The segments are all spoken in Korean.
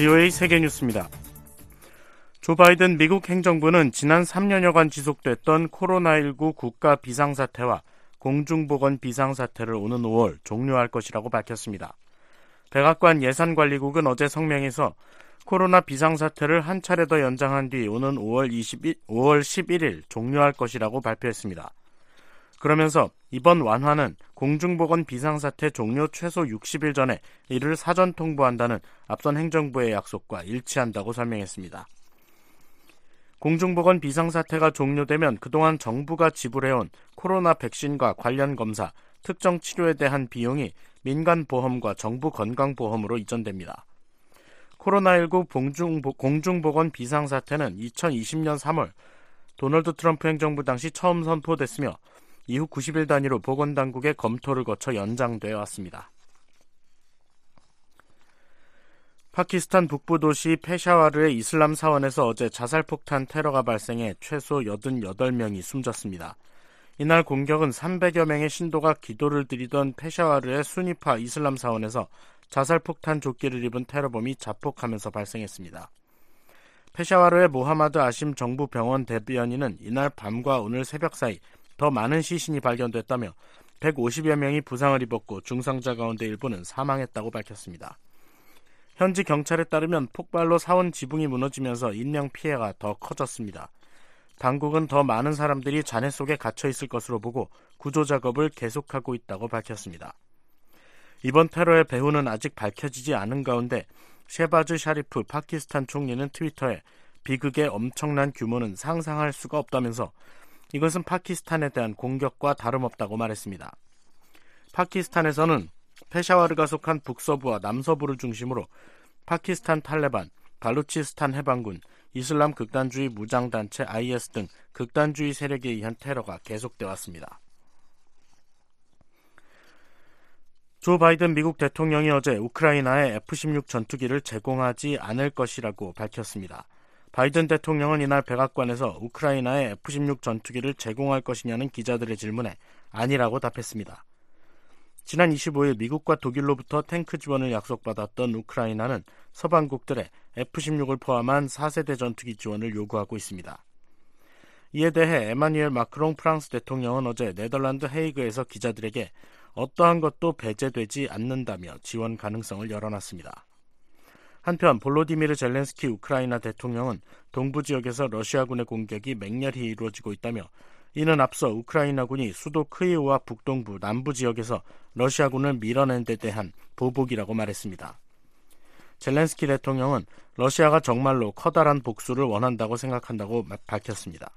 VOA 세계뉴스입니다. 조 바이든 미국 행정부는 지난 3년여간 지속됐던 코로나19 국가 비상사태와 공중보건 비상사태를 오는 5월 종료할 것이라고 밝혔습니다. 백악관 예산관리국은 어제 성명에서 코로나 비상사태를 한 차례 더 연장한 뒤 오는 5월, 21, 5월 11일 종료할 것이라고 발표했습니다. 그러면서 이번 완화는 공중보건 비상사태 종료 최소 60일 전에 이를 사전 통보한다는 앞선 행정부의 약속과 일치한다고 설명했습니다. 공중보건 비상사태가 종료되면 그동안 정부가 지불해온 코로나 백신과 관련 검사, 특정 치료에 대한 비용이 민간보험과 정부 건강보험으로 이전됩니다. 코로나19 공중보건 비상사태는 2020년 3월 도널드 트럼프 행정부 당시 처음 선포됐으며 이후 90일 단위로 보건당국의 검토를 거쳐 연장되어 왔습니다. 파키스탄 북부 도시 페샤와르의 이슬람 사원에서 어제 자살폭탄 테러가 발생해 최소 88명이 숨졌습니다. 이날 공격은 300여 명의 신도가 기도를 드리던 페샤와르의 수니파 이슬람 사원에서 자살폭탄 조끼를 입은 테러범이 자폭하면서 발생했습니다. 페샤와르의 모하마드 아심 정부 병원 대변인은 이날 밤과 오늘 새벽 사이 더 많은 시신이 발견됐다며 150여 명이 부상을 입었고 중상자 가운데 일부는 사망했다고 밝혔습니다. 현지 경찰에 따르면 폭발로 사원 지붕이 무너지면서 인명 피해가 더 커졌습니다. 당국은 더 많은 사람들이 잔해 속에 갇혀 있을 것으로 보고 구조 작업을 계속하고 있다고 밝혔습니다. 이번 테러의 배후는 아직 밝혀지지 않은 가운데 셰바즈 샤리프 파키스탄 총리는 트위터에 비극의 엄청난 규모는 상상할 수가 없다면서 이것은 파키스탄에 대한 공격과 다름없다고 말했습니다. 파키스탄에서는 페샤와르가 속한 북서부와 남서부를 중심으로 파키스탄 탈레반, 발루치스탄 해방군, 이슬람 극단주의 무장단체 IS 등 극단주의 세력에 의한 테러가 계속돼 왔습니다. 조 바이든 미국 대통령이 어제 우크라이나에 F-16 전투기를 제공하지 않을 것이라고 밝혔습니다. 바이든 대통령은 이날 백악관에서 우크라이나에 F-16 전투기를 제공할 것이냐는 기자들의 질문에 아니라고 답했습니다. 지난 25일 미국과 독일로부터 탱크 지원을 약속받았던 우크라이나는 서방국들의 F-16을 포함한 4세대 전투기 지원을 요구하고 있습니다. 이에 대해 에마뉘엘 마크롱 프랑스 대통령은 어제 네덜란드 헤이그에서 기자들에게 어떠한 것도 배제되지 않는다며 지원 가능성을 열어놨습니다. 한편 볼로디미르 젤렌스키 우크라이나 대통령은 동부 지역에서 러시아군의 공격이 맹렬히 이루어지고 있다며 이는 앞서 우크라이나군이 수도 크이우와 북동부 남부 지역에서 러시아군을 밀어낸 데 대한 보복이라고 말했습니다. 젤렌스키 대통령은 러시아가 정말로 커다란 복수를 원한다고 생각한다고 밝혔습니다.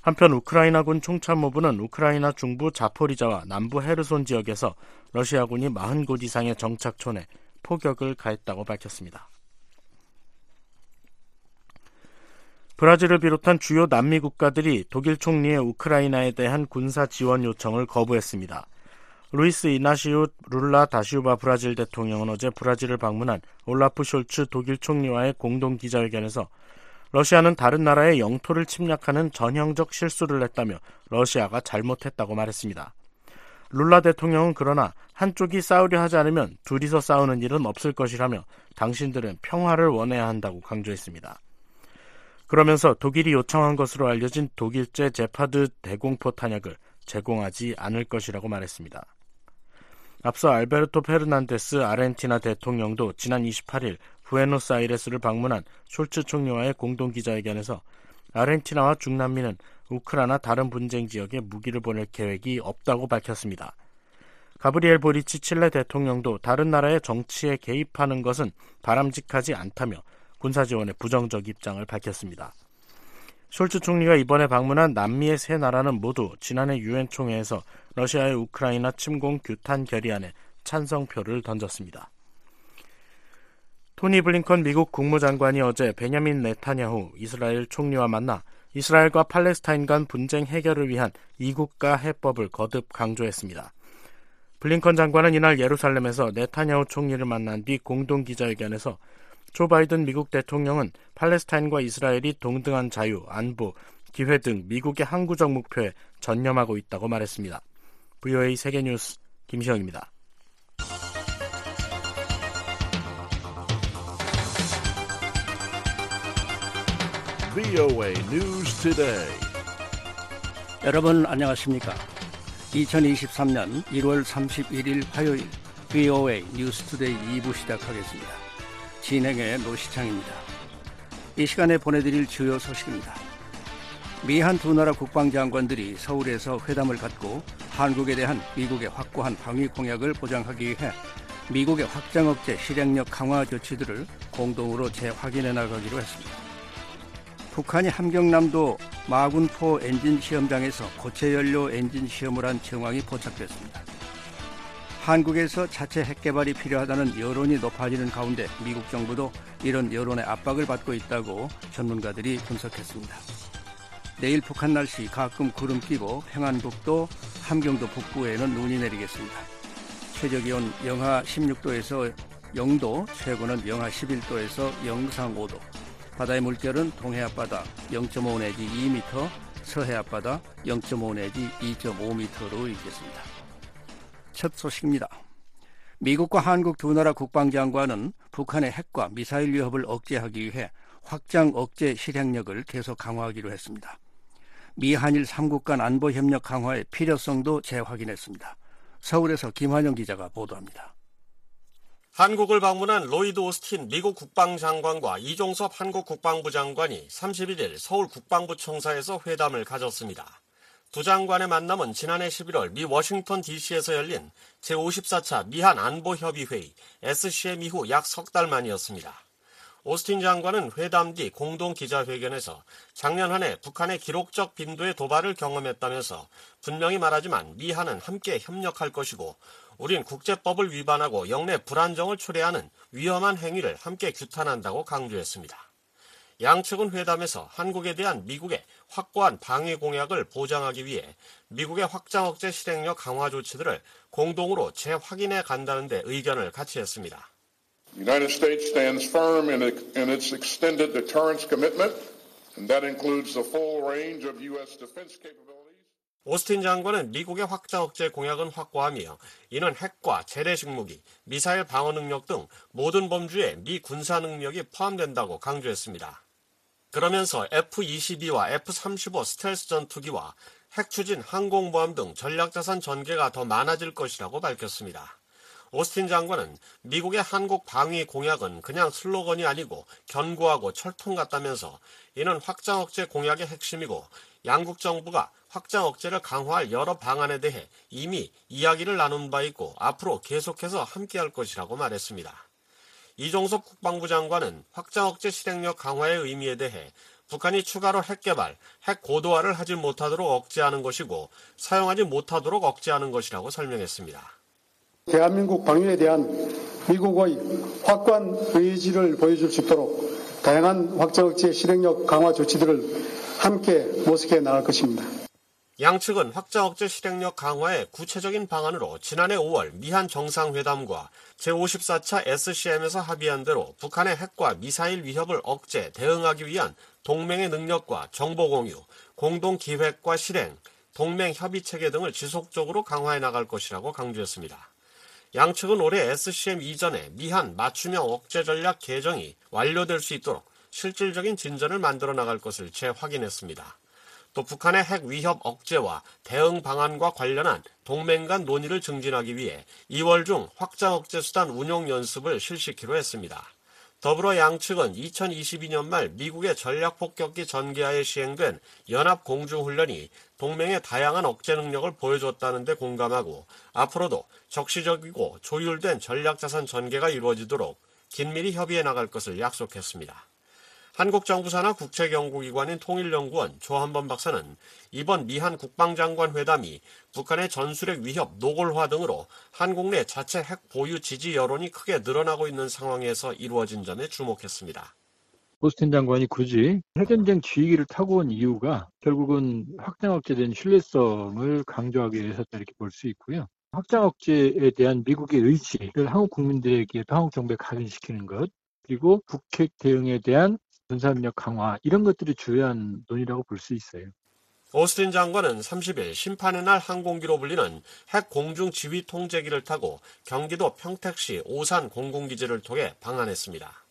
한편 우크라이나군 총참모부는 우크라이나 중부 자포리자와 남부 헤르손 지역에서 러시아군이 40곳 이상의 정착촌에 포격을 가했다고 밝혔습니다. 브라질을 비롯한 주요 남미 국가들이 독일 총리의 우크라이나에 대한 군사 지원 요청을 거부했습니다. 루이스 이나시우 룰라 다시우바 브라질 대통령은 어제 브라질을 방문한 올라프 숄츠 독일 총리와의 공동 기자회견에서 러시아는 다른 나라의 영토를 침략하는 전형적 실수를 했다며 러시아가 잘못했다고 말했습니다. 룰라 대통령은 그러나 한쪽이 싸우려 하지 않으면 둘이서 싸우는 일은 없을 것이라며 당신들은 평화를 원해야 한다고 강조했습니다. 그러면서 독일이 요청한 것으로 알려진 독일제 제파드 대공포 탄약을 제공하지 않을 것이라고 말했습니다. 앞서 알베르토 페르난데스 아르헨티나 대통령도 지난 28일 부에노스아이레스를 방문한 숄츠 총리와의 공동 기자회견에서 아르헨티나와 중남미는 우크라이나 다른 분쟁 지역에 무기를 보낼 계획이 없다고 밝혔습니다. 가브리엘 보리치 칠레 대통령도 다른 나라의 정치에 개입하는 것은 바람직하지 않다며 군사 지원에 부정적 입장을 밝혔습니다. 숄츠 총리가 이번에 방문한 남미의 세 나라는 모두 지난해 유엔 총회에서 러시아의 우크라이나 침공 규탄 결의안에 찬성표를 던졌습니다. 토니 블링컨 미국 국무장관이 어제 베냐민 네타냐후 이스라엘 총리와 만나 이스라엘과 팔레스타인 간 분쟁 해결을 위한 이국가 해법을 거듭 강조했습니다. 블링컨 장관은 이날 예루살렘에서 네타냐후 총리를 만난 뒤 공동 기자회견에서 조 바이든 미국 대통령은 팔레스타인과 이스라엘이 동등한 자유, 안보, 기회 등 미국의 항구적 목표에 전념하고 있다고 말했습니다. VOA 세계뉴스 김시영입니다. VOA News Today. 여러분 안녕하십니까? 2023년 1월 31일 화요일 VOA News Today 2부 시작하겠습니다. 진행의 노시창입니다. 이 시간에 보내드릴 주요 소식입니다. 미한 두 나라 국방장관들이 서울에서 회담을 갖고 한국에 대한 미국의 확고한 방위 공약을 보장하기 위해 미국의 확장 억제 실행력 강화 조치들을 공동으로 재확인해 나가기로 했습니다. 북한이 함경남도 마군포 엔진 시험장에서 고체 연료 엔진 시험을 한 정황이 포착됐습니다. 한국에서 자체 핵 개발이 필요하다는 여론이 높아지는 가운데 미국 정부도 이런 여론의 압박을 받고 있다고 전문가들이 분석했습니다. 내일 북한 날씨 가끔 구름 끼고 평안북도 함경도 북부에는 눈이 내리겠습니다. 최저 기온 영하 16도에서 0도, 최고는 영하 11도에서 영상 5도. 바다의 물결은 동해 앞바다 0.5 내지 2m, 서해 앞바다 0.5 내지 2.5m로 일겠습니다. 첫 소식입니다. 미국과 한국 두 나라 국방장관은 북한의 핵과 미사일 위협을 억제하기 위해 확장 억제 실행력을 계속 강화하기로 했습니다. 미 한일 3국 간 안보 협력 강화의 필요성도 재확인했습니다. 서울에서 김환영 기자가 보도합니다. 한국을 방문한 로이드 오스틴 미국 국방장관과 이종섭 한국 국방부 장관이 31일 서울 국방부 청사에서 회담을 가졌습니다. 두 장관의 만남은 지난해 11월 미 워싱턴 DC에서 열린 제54차 미한 안보협의회의 SCM 이후 약 석 달 만이었습니다. 오스틴 장관은 회담 뒤 공동 기자회견에서 작년 한 해 북한의 기록적 빈도의 도발을 경험했다면서 분명히 말하지만 미한은 함께 협력할 것이고 우린 국제법을 위반하고 영내 불안정을 초래하는 위험한 행위를 함께 규탄한다고 강조했습니다. 양측은 회담에서 한국에 대한 미국의 확고한 방위 공약을 보장하기 위해 미국의 확장 억제 실행력 강화 조치들을 공동으로 재확인해 간다는 데 의견을 같이 했습니다. United States stands firm in, its extended deterrence commitment, and that includes the full range of U.S. defense capabilities. 오스틴 장관은 미국의 확장 억제 공약은 확고하며 이는 핵과 재래 식 무기, 미사일 방어 능력 등 모든 범주에 미 군사 능력이 포함된다고 강조했습니다. 그러면서 F-22와 F-35 스텔스 전투기와 핵 추진 항공모함 등 전략자산 전개가 더 많아질 것이라고 밝혔습니다. 오스틴 장관은 미국의 한국 방위 공약은 그냥 슬로건이 아니고 견고하고 철통 같다면서 이는 확장 억제 공약의 핵심이고 양국 정부가 확장 억제를 강화할 여러 방안에 대해 이미 이야기를 나눈 바 있고 앞으로 계속해서 함께할 것이라고 말했습니다. 이종섭 국방부 장관은 확장 억제 실행력 강화의 의미에 대해 북한이 추가로 핵 개발, 핵 고도화를 하지 못하도록 억제하는 것이고 사용하지 못하도록 억제하는 것이라고 설명했습니다. 대한민국 방위에 대한 미국의 확고한 의지를 보여줄 수 있도록 다양한 확장 억제 실행력 강화 조치들을 함께 모색해 나갈 것입니다. 양측은 확장 억제 실행력 강화의 구체적인 방안으로 지난해 5월 미한 정상회담과 제54차 SCM에서 합의한 대로 북한의 핵과 미사일 위협을 억제, 대응하기 위한 동맹의 능력과 정보 공유, 공동 기획과 실행, 동맹 협의 체계 등을 지속적으로 강화해 나갈 것이라고 강조했습니다. 양측은 올해 SCM 이전에 미한 맞춤형 억제 전략 개정이 완료될 수 있도록 실질적인 진전을 만들어 나갈 것을 재확인했습니다. 또 북한의 핵 위협 억제와 대응 방안과 관련한 동맹 간 논의를 증진하기 위해 2월 중 확장 억제 수단 운용 연습을 실시키로 했습니다. 더불어 양측은 2022년 말 미국의 전략 폭격기 전개하에 시행된 연합 공중훈련이 동맹의 다양한 억제 능력을 보여줬다는 데 공감하고 앞으로도 적시적이고 조율된 전략자산 전개가 이루어지도록 긴밀히 협의해 나갈 것을 약속했습니다. 한국 정부 산하 국책연구기관인 통일연구원 조한범 박사는 이번 미한 국방장관 회담이 북한의 전술핵 위협 노골화 등으로 한국 내 자체 핵 보유 지지 여론이 크게 늘어나고 있는 상황에서 이루어진 점에 주목했습니다. 오스틴 장관이 굳이 핵전쟁 지휘기를 타고 온 이유가 결국은 확장 억제된 신뢰성을 강조하기 위해서다 이렇게 볼 수 있고요. 확장 억제에 대한 미국의 의지를 한국 국민들에게 한국 정부에 각인시키는 것, 그리고 북핵 대응에 대한 군사력 강화 이런 것들이 주요한 논의라고 볼 수 있어요. 오스틴 장관은 30일 심판의 날 항공기로 불리는 핵 공중 지휘 통제기를 타고 경기도 평택시 오산 공군기지를 통해 방한했습니다.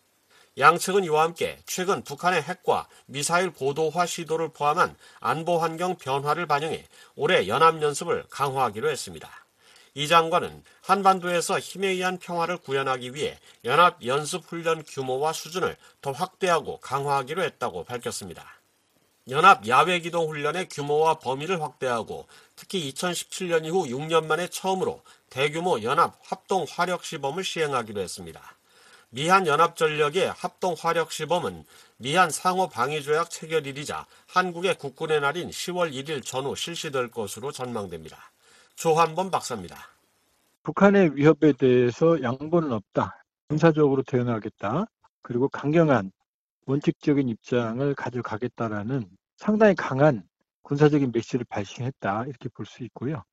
양측은 이와 함께 최근 북한의 핵과 미사일 고도화 시도를 포함한 안보 환경 변화를 반영해 올해 연합연습을 강화하기로 했습니다. 이 장관은 한반도에서 힘에 의한 평화를 구현하기 위해 연합연습훈련 규모와 수준을 더 확대하고 강화하기로 했다고 밝혔습니다. 연합 야외기동 훈련의 규모와 범위를 확대하고 특히 2017년 이후 6년 만에 처음으로 대규모 연합 합동 화력 시범을 시행하기로 했습니다. 미한 연합전력의 합동 화력 시범은 미한 상호 방위 조약 체결일이자 한국의 국군의 날인 10월 1일 전후 실시될 것으로 전망됩니다. 조한범 박사입니다. 북한의 위협에 대해서 양보는 없다. 군사적으로 대응하겠다. 그리고 강경한 원칙적인 입장을 가져가겠다라는 상당히 강한 군사적인 메시지를 발신했다. 이렇게 볼 수 있고요.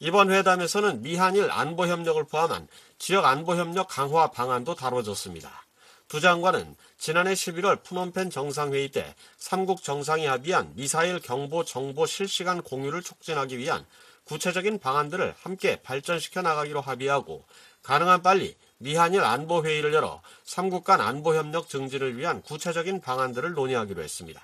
이번 회담에서는 미한일 안보협력을 포함한 지역 안보협력 강화 방안도 다뤄졌습니다. 두 장관은 지난해 11월 푸놈펜 정상회의 때 삼국 정상이 합의한 미사일 경보 정보 실시간 공유를 촉진하기 위한 구체적인 방안들을 함께 발전시켜 나가기로 합의하고 가능한 빨리 미한일 안보회의를 열어 삼국 간 안보협력 증진을 위한 구체적인 방안들을 논의하기로 했습니다.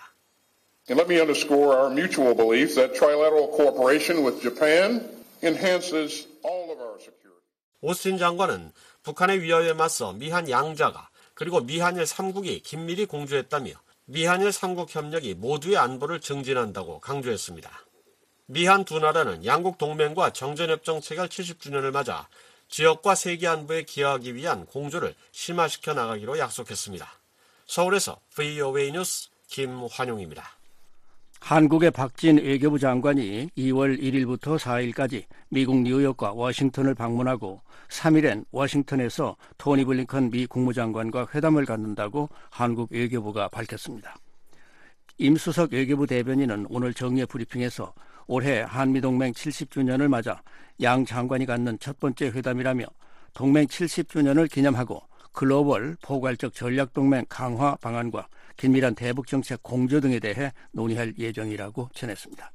And let me underscore our mutual belief that trilateral cooperation with Japan enhances all of our security. 오스틴 장관은 북한의 위협에 맞서 미한 양자가 그리고 미한일 3국이 긴밀히 공조했다며 미한일 3국 협력이 모두의 안보를 증진한다고 강조했습니다. 미한 두 나라는 양국 동맹과 정전협정 체결 70주년을 맞아 지역과 세계 안보에 기여하기 위한 공조를 심화시켜 나가기로 약속했습니다. 서울에서 VOA 뉴스 김환용입니다. 한국의 박진 외교부 장관이 2월 1일부터 4일까지 미국 뉴욕과 워싱턴을 방문하고 3일엔 워싱턴에서 토니 블링컨 미 국무장관과 회담을 갖는다고 한국 외교부가 밝혔습니다. 임수석 외교부 대변인은 오늘 정례 브리핑에서 올해 한미동맹 70주년을 맞아 양 장관이 갖는 첫 번째 회담이라며 동맹 70주년을 기념하고 글로벌 포괄적 전략동맹 강화 방안과 긴밀한 대북 정책 공조 등에 대해 논의할 예정이라고 전했습니다.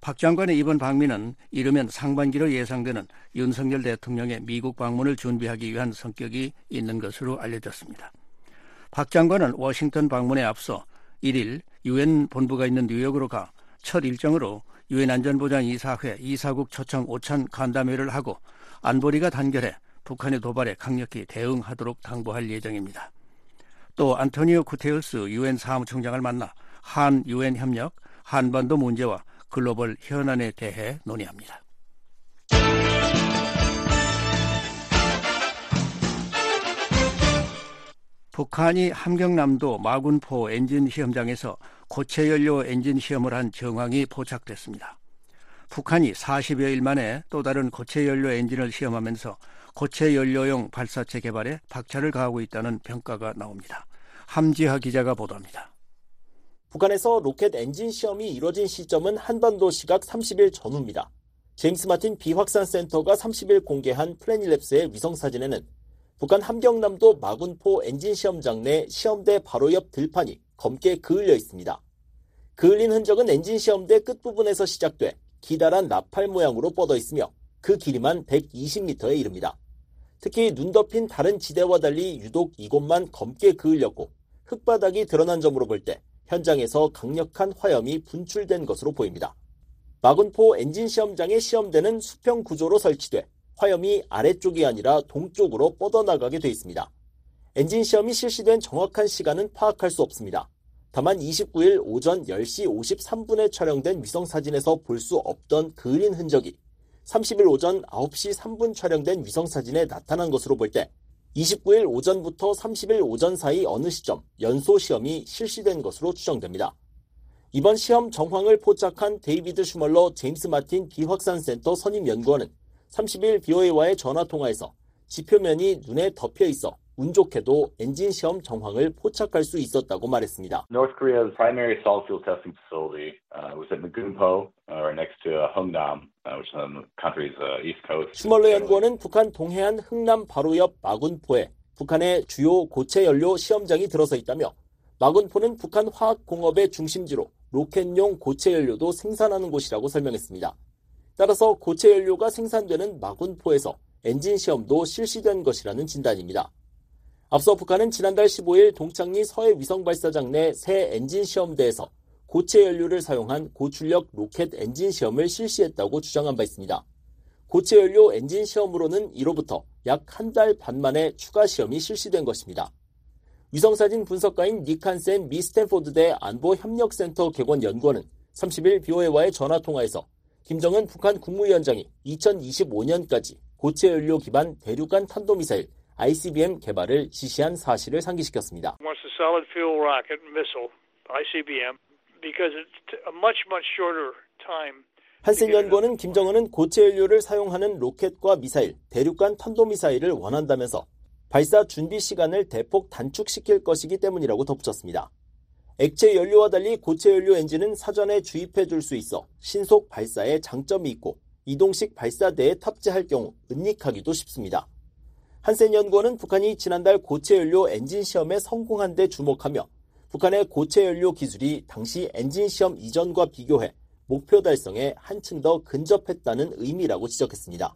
박 장관의 이번 방미는 이르면 상반기로 예상되는 윤석열 대통령의 미국 방문을 준비하기 위한 성격이 있는 것으로 알려졌습니다. 박 장관은 워싱턴 방문에 앞서 1일 유엔 본부가 있는 뉴욕으로 가 첫 일정으로 유엔 안전보장 이사회 이사국 초청 오찬 간담회를 하고 안보리가 단결해 북한의 도발에 강력히 대응하도록 당부할 예정입니다. 또 안토니오 구테우스 유엔 사무총장을 만나 한 유엔 협력, 한반도 문제와 글로벌 현안에 대해 논의합니다. 북한이 함경남도 마군포 엔진 시험장에서 고체 연료 엔진 시험을 한 정황이 포착됐습니다. 북한이 40여일 만에 또 다른 고체 연료 엔진을 시험하면서 고체 연료용 발사체 개발에 박차를 가하고 있다는 평가가 나옵니다. 함지하 기자가 보도합니다. 북한에서 로켓 엔진 시험이 이뤄진 시점은 한반도 시각 30일 전후입니다. 제임스 마틴 비확산 센터가 30일 공개한 Planet Labs의 위성 사진에는 북한 함경남도 마군포 엔진 시험장 내 시험대 바로 옆 들판이 검게 그을려 있습니다. 그을린 흔적은 엔진 시험대 끝부분에서 시작돼 기다란 나팔 모양으로 뻗어 있으며 그 길이만 120m에 이릅니다. 특히 눈 덮인 다른 지대와 달리 유독 이곳만 검게 그을렸고 흙바닥이 드러난 점으로 볼 때 현장에서 강력한 화염이 분출된 것으로 보입니다. 마군포 엔진 시험장의 시험대는 수평 구조로 설치돼 화염이 아래쪽이 아니라 동쪽으로 뻗어나가게 돼 있습니다. 엔진 시험이 실시된 정확한 시간은 파악할 수 없습니다. 다만 29일 오전 10시 53분에 촬영된 위성 사진에서 볼 수 없던 그을린 흔적이 30일 오전 9시 3분 촬영된 위성 사진에 나타난 것으로 볼 때 29일 오전부터 30일 오전 사이 어느 시점 연소 시험이 실시된 것으로 추정됩니다. 이번 시험 정황을 포착한 데이비드 슈멀러 제임스 마틴 비확산센터 선임 연구원은 30일 VOA와의 전화 통화에서 지표면이 눈에 덮여 있어 운 좋게도 엔진 시험 정황을 포착할 수 있었다고 말했습니다. North Korea's primary solid fuel testing facility uh, was at Magunpo, uh, next to Hungnam, uh, which is on the country's east coast. 슈멀러 연구원은 북한 동해안 흥남 바로 옆 마군포에 북한의 주요 고체 연료 시험장이 들어서 있다며 마군포는 북한 화학 공업의 중심지로 로켓용 고체 연료도 생산하는 곳이라고 설명했습니다. 따라서 고체 연료가 생산되는 마군포에서 엔진 시험도 실시된 것이라는 진단입니다. 앞서 북한은 지난달 15일 동창리 서해 위성 발사장 내 새 엔진 시험대에서 고체 연료를 사용한 고출력 로켓 엔진 시험을 실시했다고 주장한 바 있습니다. 고체 연료 엔진 시험으로는 이로부터 약 한 달 반 만에 추가 시험이 실시된 것입니다. 위성사진 분석가인 니칸센 미 스탠포드대 안보협력센터 객원 연구원은 30일 비오에와의 전화통화에서 김정은 북한 국무위원장이 2025년까지 고체 연료 기반 대륙간 탄도미사일 ICBM 개발을 지시한 사실을 상기시켰습니다. 한센 연구원은 김정은은 고체 연료를 사용하는 로켓과 미사일, 대륙간 탄도미사일을 원한다면서 발사 준비 시간을 대폭 단축시킬 것이기 때문이라고 덧붙였습니다. 액체 연료와 달리 고체 연료 엔진은 사전에 주입해 줄 수 있어 신속 발사에 장점이 있고 이동식 발사대에 탑재할 경우 은닉하기도 쉽습니다. 한센 연구원은 북한이 지난달 고체 연료 엔진 시험에 성공한 데 주목하며 북한의 고체 연료 기술이 당시 엔진 시험 이전과 비교해 목표 달성에 한층 더 근접했다는 의미라고 지적했습니다.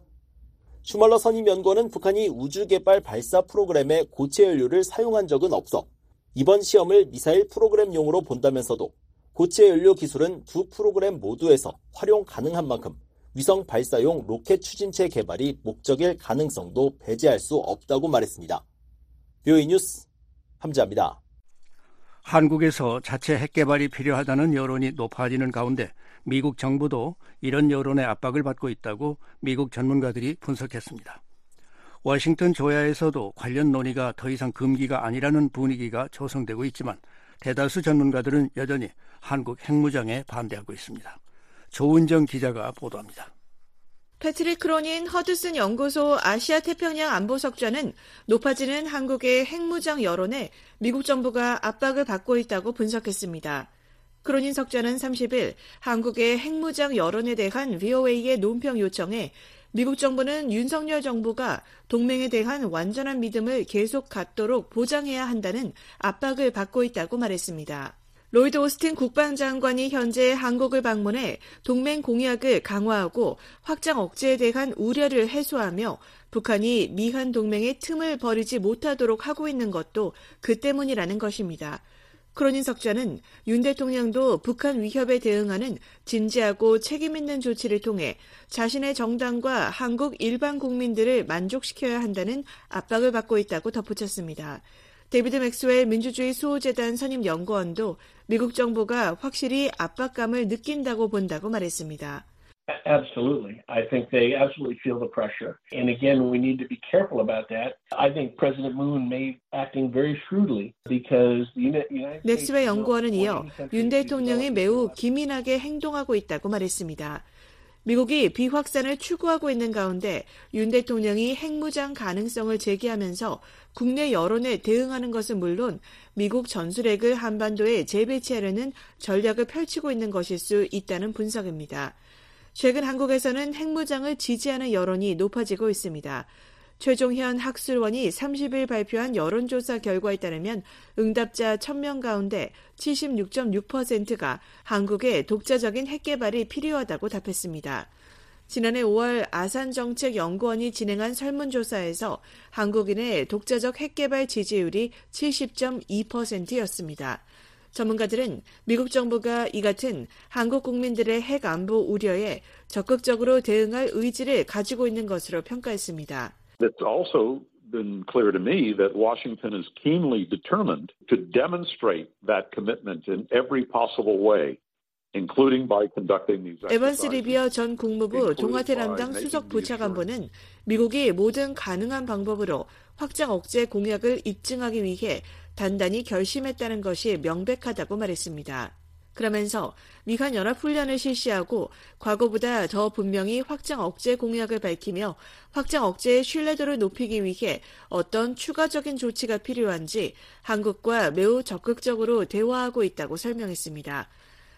슈멀러 선임 연구원은 북한이 우주 개발 발사 프로그램에 고체 연료를 사용한 적은 없어 이번 시험을 미사일 프로그램용으로 본다면서도 고체 연료 기술은 두 프로그램 모두에서 활용 가능한 만큼 위성 발사용 로켓 추진체 개발이 목적일 가능성도 배제할 수 없다고 말했습니다. VOA 뉴스 함지하입니다. 한국에서 자체 핵 개발이 필요하다는 여론이 높아지는 가운데 미국 정부도 이런 여론의 압박을 받고 있다고 미국 전문가들이 분석했습니다. 워싱턴 조야에서도 관련 논의가 더 이상 금기가 아니라는 분위기가 조성되고 있지만 대다수 전문가들은 여전히 한국 핵무장에 반대하고 있습니다. 조은정 기자가 보도합니다. 패트릭 크로닌 허드슨 연구소 아시아 태평양 안보석좌는 높아지는 한국의 핵무장 여론에 미국 정부가 압박을 받고 있다고 분석했습니다. 크로닌 석좌는 30일 한국의 핵무장 여론에 대한 VOA의 논평 요청에 미국 정부는 윤석열 정부가 동맹에 대한 완전한 믿음을 계속 갖도록 보장해야 한다는 압박을 받고 있다고 말했습니다. 로이드 오스틴 국방장관이 현재 한국을 방문해 동맹 공약을 강화하고 확장 억제에 대한 우려를 해소하며 북한이 미한 동맹의 틈을 벌리지 못하도록 하고 있는 것도 그 때문이라는 것입니다. 크로닌 석좌는 윤 대통령도 북한 위협에 대응하는 진지하고 책임있는 조치를 통해 자신의 정당과 한국 일반 국민들을 만족시켜야 한다는 압박을 받고 있다고 덧붙였습니다. 데이비드 맥스웰 민주주의 수호재단 선임 연구원도 미국 정부가 확실히 압박감을 느낀다고 본다고 말했습니다. Absolutely. I think they absolutely feel the pressure. And again, we need to be careful about that. I think President Moon may acting very shrewdly because the United States. 넥스웨 연구원은 이어 윤 대통령이 매우 기민하게 행동하고 있다고 말했습니다. 미국이 비확산을 추구하고 있는 가운데 윤 대통령이 핵무장 가능성을 제기하면서 국내 여론에 대응하는 것은 물론 미국 전술핵을 한반도에 재배치하려는 전략을 펼치고 있는 것일 수 있다는 분석입니다. 최근 한국에서는 핵무장을 지지하는 여론이 높아지고 있습니다. 최종현 학술원이 30일 발표한 여론조사 결과에 따르면 응답자 1000명 가운데 76.6%가 한국의 독자적인 핵개발이 필요하다고 답했습니다. 지난해 5월 아산정책연구원이 진행한 설문조사에서 한국인의 독자적 핵개발 지지율이 70.2%였습니다. 전문가들은 미국 정부가 이 같은 한국 국민들의 핵 안보 우려에 적극적으로 대응할 의지를 가지고 있는 것으로 평가했습니다. It's also been clear to me that Washington is keenly determined to demonstrate that commitment in every possible way. 에반스 리비어 전 국무부 동아태남당 수석 부차관보는 미국이 모든 가능한 방법으로 확장 억제 공약을 입증하기 위해 단단히 결심했다는 것이 명백하다고 말했습니다. 그러면서 미한 연합훈련을 실시하고 과거보다 더 분명히 확장 억제 공약을 밝히며 확장 억제의 신뢰도를 높이기 위해 어떤 추가적인 조치가 필요한지 한국과 매우 적극적으로 대화하고 있다고 설명했습니다.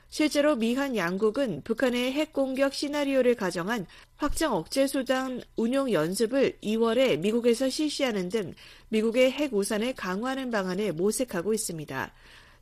실제로 미한 양국은 북한의 핵 공격 시나리오를 가정한 확장 억제 수단 운용 연습을 2월에 미국에서 실시하는 등 미국의 핵 우산을 강화하는 방안을 모색하고 있습니다.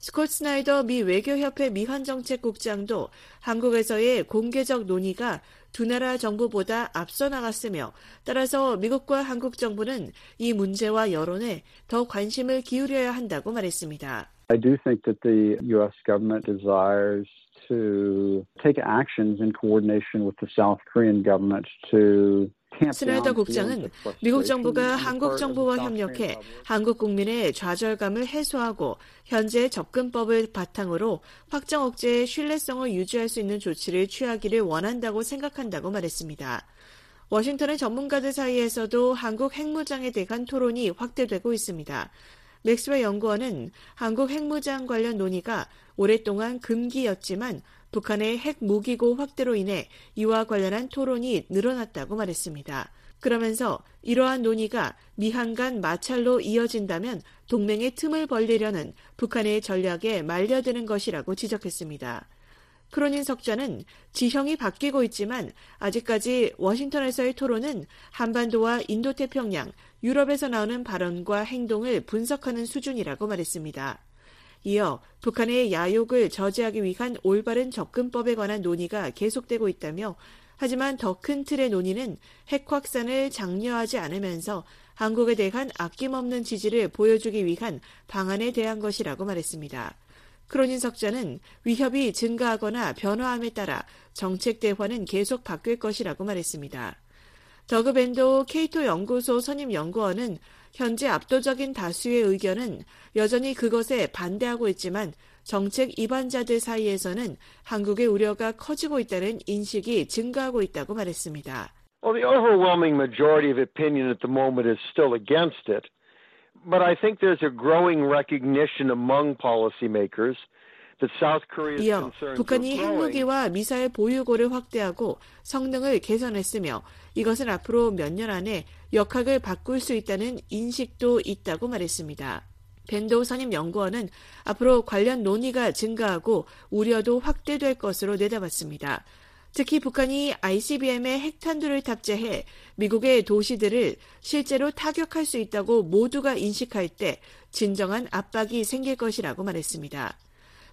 스콧 스나이더 미 외교협회 미한정책국장도 한국에서의 공개적 논의가 두 나라 정부보다 앞서 나갔으며 따라서 미국과 한국 정부는 이 문제와 여론에 더 관심을 기울여야 한다고 말했습니다. I do think that the U.S. government desires to take actions in coordination with the South Korean government to 스나이더 국장은 미국 정부가 한국 정부와 협력해 한국 국민의 좌절감을 해소하고 현재 접근법을 바탕으로 확정 억제의 신뢰성을 유지할 수 있는 조치를 취하기를 원한다고 생각한다고 말했습니다. 워싱턴의 전문가들 사이에서도 한국 핵무장에 대한 토론이 확대되고 있습니다. 맥스웰 연구원은 한국 핵무장 관련 논의가 오랫동안 금기였지만 북한의 핵 무기고 확대로 인해 이와 관련한 토론이 늘어났다고 말했습니다. 그러면서 이러한 논의가 미한 간 마찰로 이어진다면 동맹의 틈을 벌리려는 북한의 전략에 말려드는 것이라고 지적했습니다. 크로닌 석좌는 지형이 바뀌고 있지만 아직까지 워싱턴에서의 토론은 한반도와 인도태평양, 유럽에서 나오는 발언과 행동을 분석하는 수준이라고 말했습니다. 이어 북한의 야욕을 저지하기 위한 올바른 접근법에 관한 논의가 계속되고 있다며 하지만 더 큰 틀의 논의는 핵 확산을 장려하지 않으면서 한국에 대한 아낌없는 지지를 보여주기 위한 방안에 대한 것이라고 말했습니다. 크로닌 석자는 위협이 증가하거나 변화함에 따라 정책 대화는 계속 바뀔 것이라고 말했습니다. 더그 밴도 케이토 연구소 선임 연구원은 현재 압도적인 다수의 의견은 여전히 그것에 반대하고 있지만 정책 이반자들 사이에서는 한국의 우려가 커지고 있다는 인식이 증가하고 있다고 말했습니다. Well, the overwhelming majority of opinion at the moment is still against it. But I think there's a growing recognition among policymakers 이어 북한이 핵무기와 미사일 보유고를 확대하고 성능을 개선했으며 이것은 앞으로 몇 년 안에 역학을 바꿀 수 있다는 인식도 있다고 말했습니다. 벤도 선임 연구원은 앞으로 관련 논의가 증가하고 우려도 확대될 것으로 내다봤습니다. 특히 북한이 ICBM에 핵탄두를 탑재해 미국의 도시들을 실제로 타격할 수 있다고 모두가 인식할 때 진정한 압박이 생길 것이라고 말했습니다.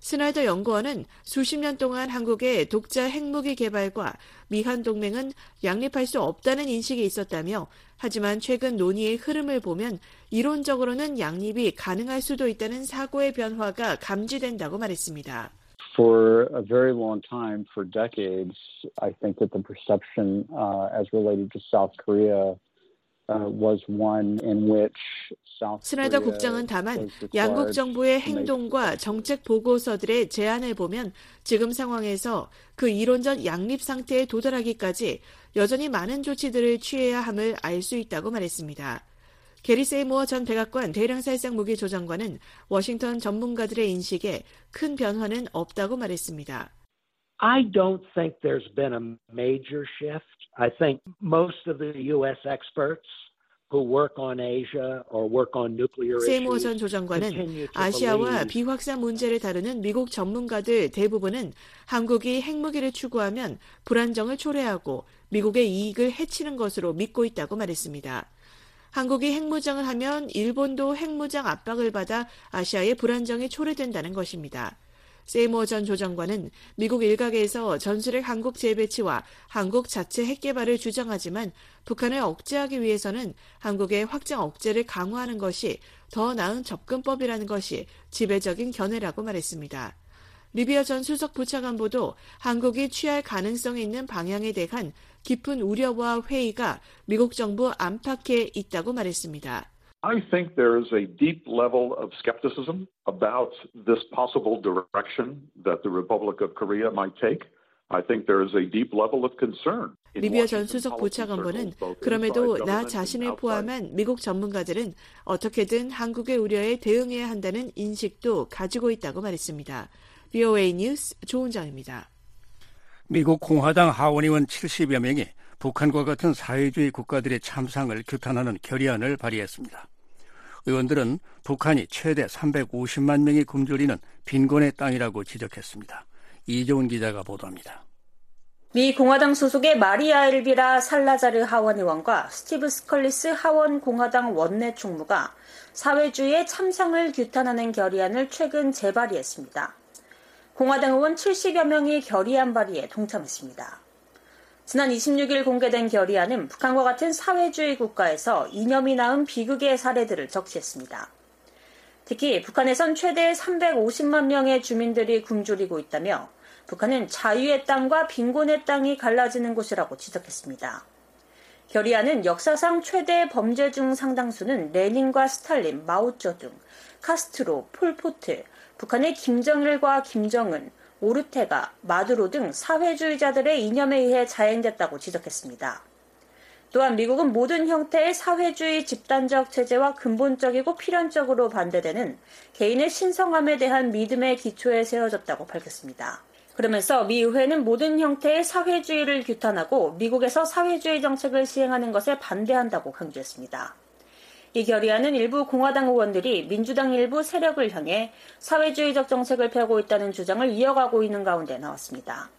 스나이더 연구원은 수십 년 동안 한국의 독자 핵무기 개발과 미한 동맹은 양립할 수 없다는 인식이 있었다며 하지만 최근 논의의 흐름을 보면 이론적으로는 양립이 가능할 수도 있다는 사고의 변화가 감지된다고 말했습니다. For a very long time, for decades, I think that the perception uh, as related to South Korea 스나이더 국장은 다만 양국 정부의 행동과 정책 보고서들의 제안을 보면 지금 상황에서 그 이론적 양립 상태에 도달하기까지 여전히 많은 조치들을 취해야 함을 알 수 있다고 말했습니다. 게리 세이모어 전 백악관 대량살상 무기 조정관은 워싱턴 전문가들의 인식에 큰 변화는 없다고 말했습니다. I don't think there's been a major shift. I think most of the U.S. experts who work on Asia or work on nuclear 세모 전 조정관은 아시아와 비확산 문제를 다루는 미국 전문가들 대부분은 한국이 핵무기를 추구하면 불안정을 초래하고 미국의 이익을 해치는 것으로 믿고 있다고 말했습니다. 한국이 핵무장을 하면 일본도 핵무장 압박을 받아 아시아의 불안정이 초래된다는 것입니다. 세이모 전 조정관은 미국 일각에서 전술핵 한국 재배치와 한국 자체 핵 개발을 주장하지만 북한을 억제하기 위해서는 한국의 확장 억제를 강화하는 것이 더 나은 접근법이라는 것이 지배적인 견해라고 말했습니다. 리비아 전 수석 부차관보도 한국이 취할 가능성이 있는 방향에 대한 깊은 우려와 회의가 미국 정부 안팎에 있다고 말했습니다. I think there is a deep level of skepticism about this possible direction that the Republic of Korea might take. I think there is a deep level of concern. 리비아 전 수석 부차관보는 그럼에도 나 자신을 포함한 미국 전문가들은 어떻게든 한국의 우려에 대응해야 한다는 인식도 가지고 있다고 말했습니다. VOA 뉴스 조은정입니다. 미국 공화당 하원의원 70여 명이 북한과 같은 사회주의 국가들의 참상을 규탄하는 결의안을 발의했습니다. 의원들은 북한이 최대 350만 명이 굶주리는 빈곤의 땅이라고 지적했습니다. 이종훈 기자가 보도합니다. 미 공화당 소속의 마리아 엘비라 살라자르 하원 의원과 스티브 스컬리스 하원 공화당 원내 총무가 사회주의의 참상을 규탄하는 결의안을 최근 재발의했습니다. 공화당 의원 70여 명이 결의안 발의에 동참했습니다. 지난 26일 공개된 결의안은 북한과 같은 사회주의 국가에서 이념이 낳은 비극의 사례들을 적시했습니다. 특히 북한에선 최대 350만 명의 주민들이 굶주리고 있다며 북한은 자유의 땅과 빈곤의 땅이 갈라지는 곳이라고 지적했습니다. 결의안은 역사상 최대 범죄 중 상당수는 레닌과 스탈린, 마오쩌둥, 카스트로, 폴포트, 북한의 김정일과 김정은, 오르테가, 마두로 등 사회주의자들의 이념에 의해 자행됐다고 지적했습니다. 또한 미국은 모든 형태의 사회주의 집단적 체제와 근본적이고 필연적으로 반대되는 개인의 신성함에 대한 믿음의 기초에 세워졌다고 밝혔습니다. 그러면서 미 의회는 모든 형태의 사회주의를 규탄하고 미국에서 사회주의 정책을 시행하는 것에 반대한다고 강조했습니다. 이 결의안은 일부 공화당 의원들이 민주당 일부 세력을 향해 사회주의적 정책을 펴고 있다는 주장을 이어가고 있는 가운데 나왔습니다.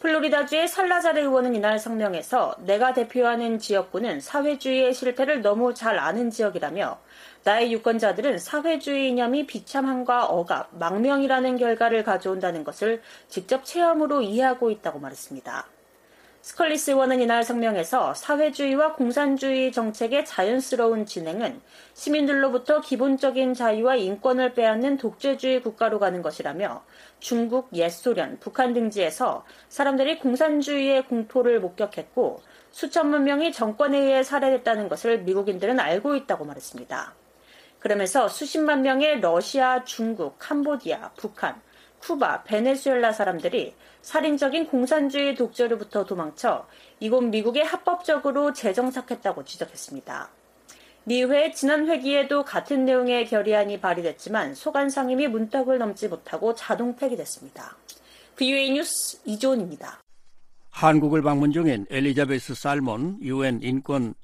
플로리다주의 살라자르 의원은 이날 성명에서 내가 대표하는 지역구는 사회주의의 실패를 너무 잘 아는 지역이라며 나의 유권자들은 사회주의 이념이 비참함과 억압, 망명이라는 결과를 가져온다는 것을 직접 체험으로 이해하고 있다고 말했습니다. 스컬리스 의원은 이날 성명에서 사회주의와 공산주의 정책의 자연스러운 진행은 시민들로부터 기본적인 자유와 인권을 빼앗는 독재주의 국가로 가는 것이라며 중국, 옛소련, 북한 등지에서 사람들이 공산주의의 공포를 목격했고 수천만 명이 정권에 의해 살해됐다는 것을 미국인들은 알고 있다고 말했습니다. 그러면서 수십만 명의 러시아, 중국, 캄보디아, 북한, 쿠바, 베네수엘라 사람들이 살인적인 공산주의 독재로부터 도망쳐 이곳 미국에 합법적으로 재정착했다고 지적했습니다. 미회 지난 회기에도 같은 내용의 결의안이 발의됐지만 소관 상임위 문턱을 넘지 못하고 자동 폐기됐습니다. VOA 뉴스 이조은입니다. 한국을 방문 중인 엘리자베스 살몬 유엔 인권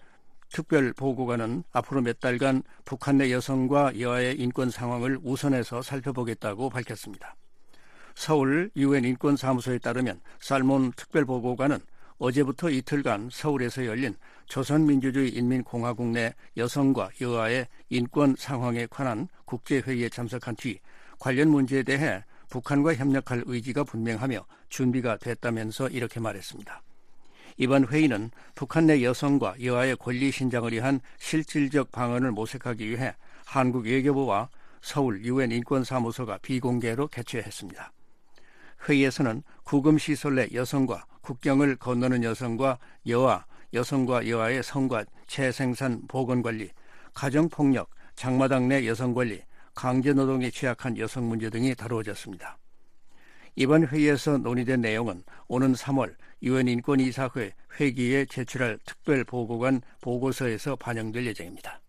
특별 보고관은 앞으로 몇 달간 북한 내 여성과 여아의 인권 상황을 우선해서 살펴보겠다고 밝혔습니다. 서울 유엔 인권사무소에 따르면 살몬 특별보고관은 어제부터 이틀간 서울에서 열린 조선민주주의 인민공화국 내 여성과 여아의 인권 상황에 관한 국제회의에 참석한 뒤 관련 문제에 대해 북한과 협력할 의지가 분명하며 준비가 됐다면서 이렇게 말했습니다. 이번 회의는 북한 내 여성과 여아의 권리 신장을 위한 실질적 방안을 모색하기 위해 한국 외교부와 서울 유엔 인권사무소가 비공개로 개최했습니다. 회의에서는 구금시설 내 여성과 국경을 건너는 여성과 여아, 여성과 여아의 성과 재생산 보건관리, 가정폭력, 장마당 내 여성관리, 강제노동에 취약한 여성 문제 등이 다루어졌습니다. 이번 회의에서 논의된 내용은 오는 3월 유엔 인권이사회 회기에 제출할 특별 보고관 보고서에서 반영될 예정입니다.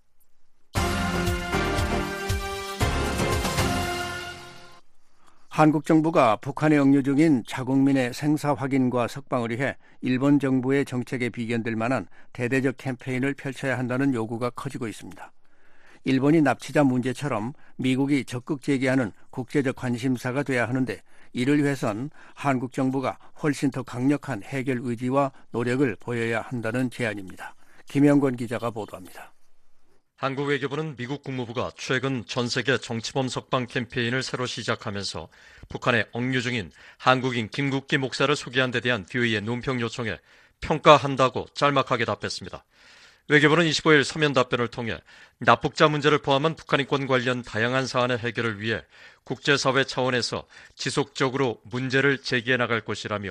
한국 정부가 북한에 억류 중인 자국민의 생사 확인과 석방을 위해 일본 정부의 정책에 비견될 만한 대대적 캠페인을 펼쳐야 한다는 요구가 커지고 있습니다. 일본이 납치자 문제처럼 미국이 적극 제기하는 국제적 관심사가 돼야 하는데 이를 위해선 한국 정부가 훨씬 더 강력한 해결 의지와 노력을 보여야 한다는 제안입니다. 김영권 기자가 보도합니다. 한국 외교부는 미국 국무부가 최근 전 세계 정치범 석방 캠페인을 새로 시작하면서 북한에 억류 중인 한국인 김국기 목사를 소개한 데 대한 비의의 논평 요청에 평가한다고 짤막하게 답했습니다. 외교부는 25일 서면 답변을 통해 납북자 문제를 포함한 북한 인권 관련 다양한 사안의 해결을 위해 국제사회 차원에서 지속적으로 문제를 제기해 나갈 것이라며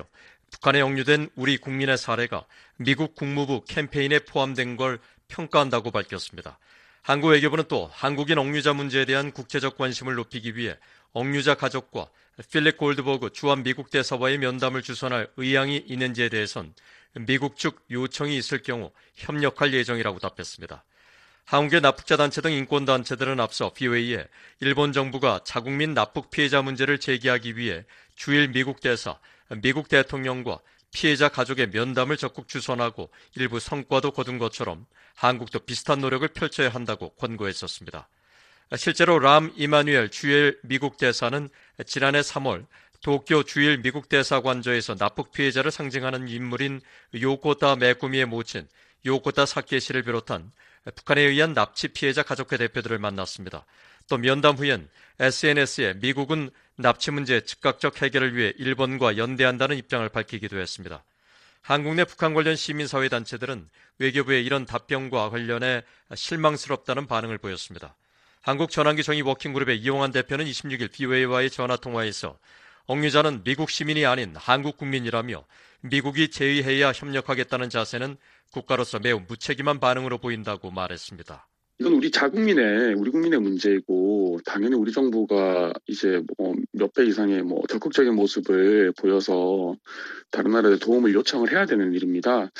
북한에 억류된 우리 국민의 사례가 미국 국무부 캠페인에 포함된 걸 평가한다고 밝혔습니다. 한국 외교부는 또 한국인 억류자 문제에 대한 국제적 관심을 높이기 위해 억류자 가족과 필립 골드버그 주한 미국 대사와의 면담을 주선할 의향이 있는지에 대해선 미국 측 요청이 있을 경우 협력할 예정이라고 답했습니다. 한국의 납북자 단체 등 인권 단체들은 앞서 BOA에 일본 정부가 자국민 납북 피해자 문제를 제기하기 위해 주일 미국 대사, 미국 대통령과 피해자 가족의 면담을 적극 주선하고 일부 성과도 거둔 것처럼 한국도 비슷한 노력을 펼쳐야 한다고 권고했었습니다. 실제로 람 이마누엘 주엘 미국 대사는 지난해 3월 도쿄 주일 미국 대사관저에서 납북 피해자를 상징하는 인물인 요코타 메구미의 모친 요코타 사케시를 비롯한 북한에 의한 납치 피해자 가족회 대표들을 만났습니다. 또 면담 후엔 SNS에 미국은 납치 문제 즉각적 해결을 위해 일본과 연대한다는 입장을 밝히기도 했습니다. 한국 내 북한 관련 시민사회 단체들은 외교부의 이런 답변과 관련해 실망스럽다는 반응을 보였습니다. 한국 전환기 정의 워킹그룹의 이용한 대표는 26일 BOA와의 전화통화에서 억류자는 미국 시민이 아닌 한국 국민이라며 미국이 제의해야 협력하겠다는 자세는 국가로서 매우 무책임한 반응으로 보인다고 말했습니다. 이건 우리 자국민의 우리 국민의 문제이고 당연히 우리 정부가 이제 뭐 몇 배 이상의 뭐 적극적인 모습을 보여서 다른 나라에 도움을 요청을 해야 되는 일입니다.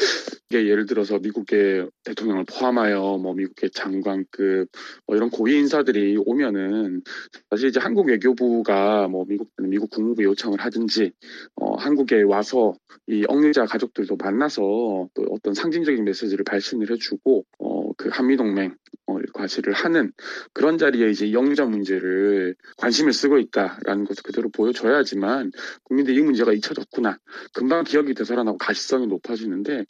이게 예를 들어서 미국의 대통령을 포함하여 뭐 미국의 장관급 뭐 이런 고위 인사들이 오면은 사실 이제 한국 외교부가 뭐 미국 미국 국무부 요청을 하든지 어 한국에 와서 이 억류자 가족들도 만나서 또 어떤 상징적인 메시지를 발신을 해주고 어그 한미 동맹 어, 과시를 하는 그런 자리에 이제 영유자 문제를 관심을 쓰고 있다라는 것을 그대로 보여줘야지만 국민들이 이 문제가 잊혀졌구나 금방 기억이 되살아나고 가시성이 높아지는데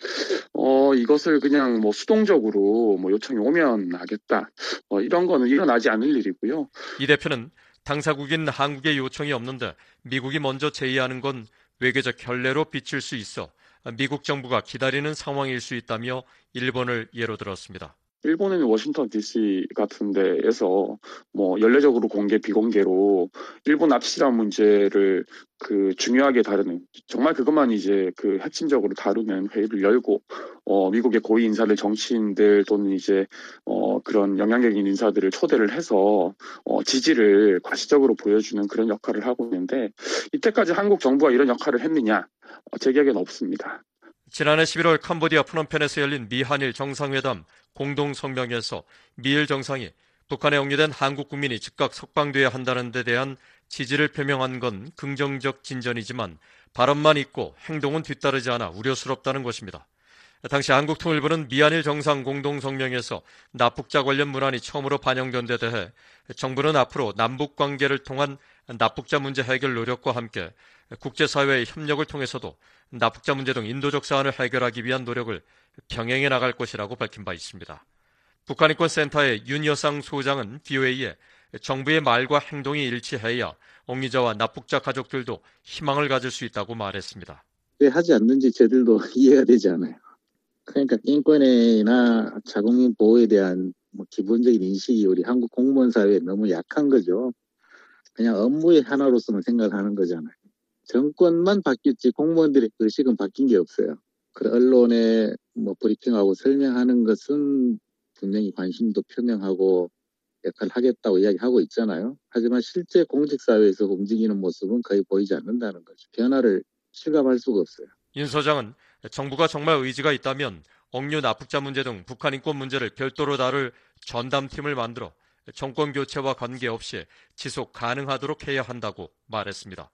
어 이것을 그냥 뭐 수동적으로 뭐 요청이 오면 하겠다 어, 이런 거는 일어나지 않을 일이고요. 이 대표는 당사국인 한국의 요청이 없는데 미국이 먼저 제의하는 건 외교적 결례로 비칠 수 있어 미국 정부가 기다리는 상황일 수 있다며 일본을 예로 들었습니다. 일본은 워싱턴 DC 같은 데에서 뭐 연례적으로 공개 비공개로 일본 납치자 문제를 그 중요하게 다루는 정말 그것만 이제 그 핵심적으로 다루는 회의를 열고 어 미국의 고위 인사들 정치인들 또는 이제 어 그런 영향력 있는 인사들을 초대를 해서 어 지지를 과시적으로 보여주는 그런 역할을 하고 있는데 이때까지 한국 정부가 이런 역할을 했느냐 어, 제 기억에는 없습니다. 지난해 11월 캄보디아 프놈펜에서 열린 미한일 정상회담 공동 성명에서 미일 정상이 북한에 억류된 한국 국민이 즉각 석방돼야 한다는 데 대한 지지를 표명한 건 긍정적 진전이지만 발언만 있고 행동은 뒤따르지 않아 우려스럽다는 것입니다. 당시 한국통일부는 미한일 정상 공동성명에서 납북자 관련 문안이 처음으로 반영된 데 대해 정부는 앞으로 남북 관계를 통한 납북자 문제 해결 노력과 함께 국제사회의 협력을 통해서도 납북자 문제 등 인도적 사안을 해결하기 위한 노력을 병행해 나갈 것이라고 밝힌 바 있습니다. 북한인권센터의 윤 여상 소장은 BOA에 정부의 말과 행동이 일치해야 옥리자와 납북자 가족들도 희망을 가질 수 있다고 말했습니다. 왜 하지 않는지 저들도 이해가 되지 않아요. 그러니까 인권이나 자국민 보호에 대한 뭐 기본적인 인식이 우리 한국 공무원 사회에 너무 약한 거죠. 그냥 업무의 하나로서만 생각하는 거잖아요. 정권만 바뀌었지 공무원들의 의식은 바뀐 게 없어요. 그 언론에 뭐 브리핑하고 설명하는 것은 분명히 관심도 표명하고 역할을 하겠다고 이야기하고 있잖아요. 하지만 실제 공직사회에서 움직이는 모습은 거의 보이지 않는다는 거죠. 변화를 실감할 수가 없어요. 윤 소장은 정부가 정말 의지가 있다면 억류 납북자 문제 등 북한 인권 문제를 별도로 다룰 전담팀을 만들어 정권 교체와 관계없이 지속 가능하도록 해야 한다고 말했습니다.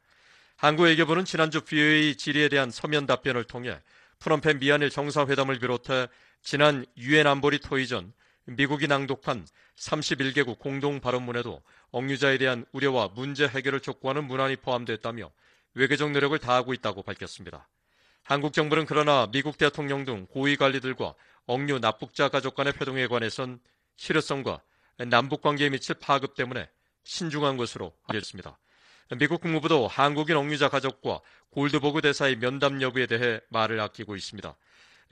한국외교부는 지난주 BOA 질의에 대한 서면 답변을 통해 프롬펜 미한일 정상회담을 비롯해 지난 유엔 안보리 토의 전 미국이 낭독한 31개국 공동 발언문에도 억류자에 대한 우려와 문제 해결을 촉구하는 문안이 포함됐다며 외교적 노력을 다하고 있다고 밝혔습니다. 한국 정부는 그러나 미국 대통령 등 고위 관리들과 억류 납북자 가족 간의 회동에 관해선 실효성과 남북 관계에 미칠 파급 때문에 신중한 것으로 알렸습니다. 미국 국무부도 한국인 억류자 가족과 골드버그 대사의 면담 여부에 대해 말을 아끼고 있습니다.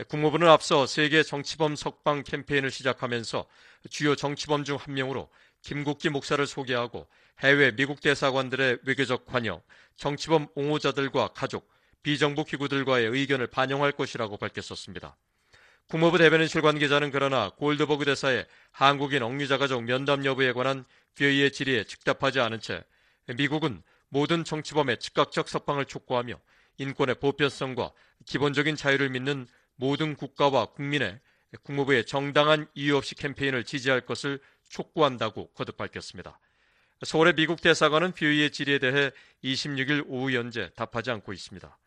국무부는 앞서 세계 정치범 석방 캠페인을 시작하면서 주요 정치범 중 한 명으로 김국기 목사를 소개하고 해외 미국 대사관들의 외교적 관여, 정치범 옹호자들과 가족, 비정부 기구들과의 의견을 반영할 것이라고 밝혔었습니다. 국무부 대변인실 관계자는 그러나 골드버그 대사의 한국인 억류자 가족 면담 여부에 관한 뷰이의 질의에 즉답하지 않은 채 미국은 모든 정치범의 즉각적 석방을 촉구하며 인권의 보편성과 기본적인 자유를 믿는 모든 국가와 국민의 국무부의 정당한 이유 없이 캠페인을 지지할 것을 촉구한다고 거듭 밝혔습니다. 서울의 미국 대사관은 VOA의 질의에 대해 26일 오후 현재 답하지 않고 있습니다.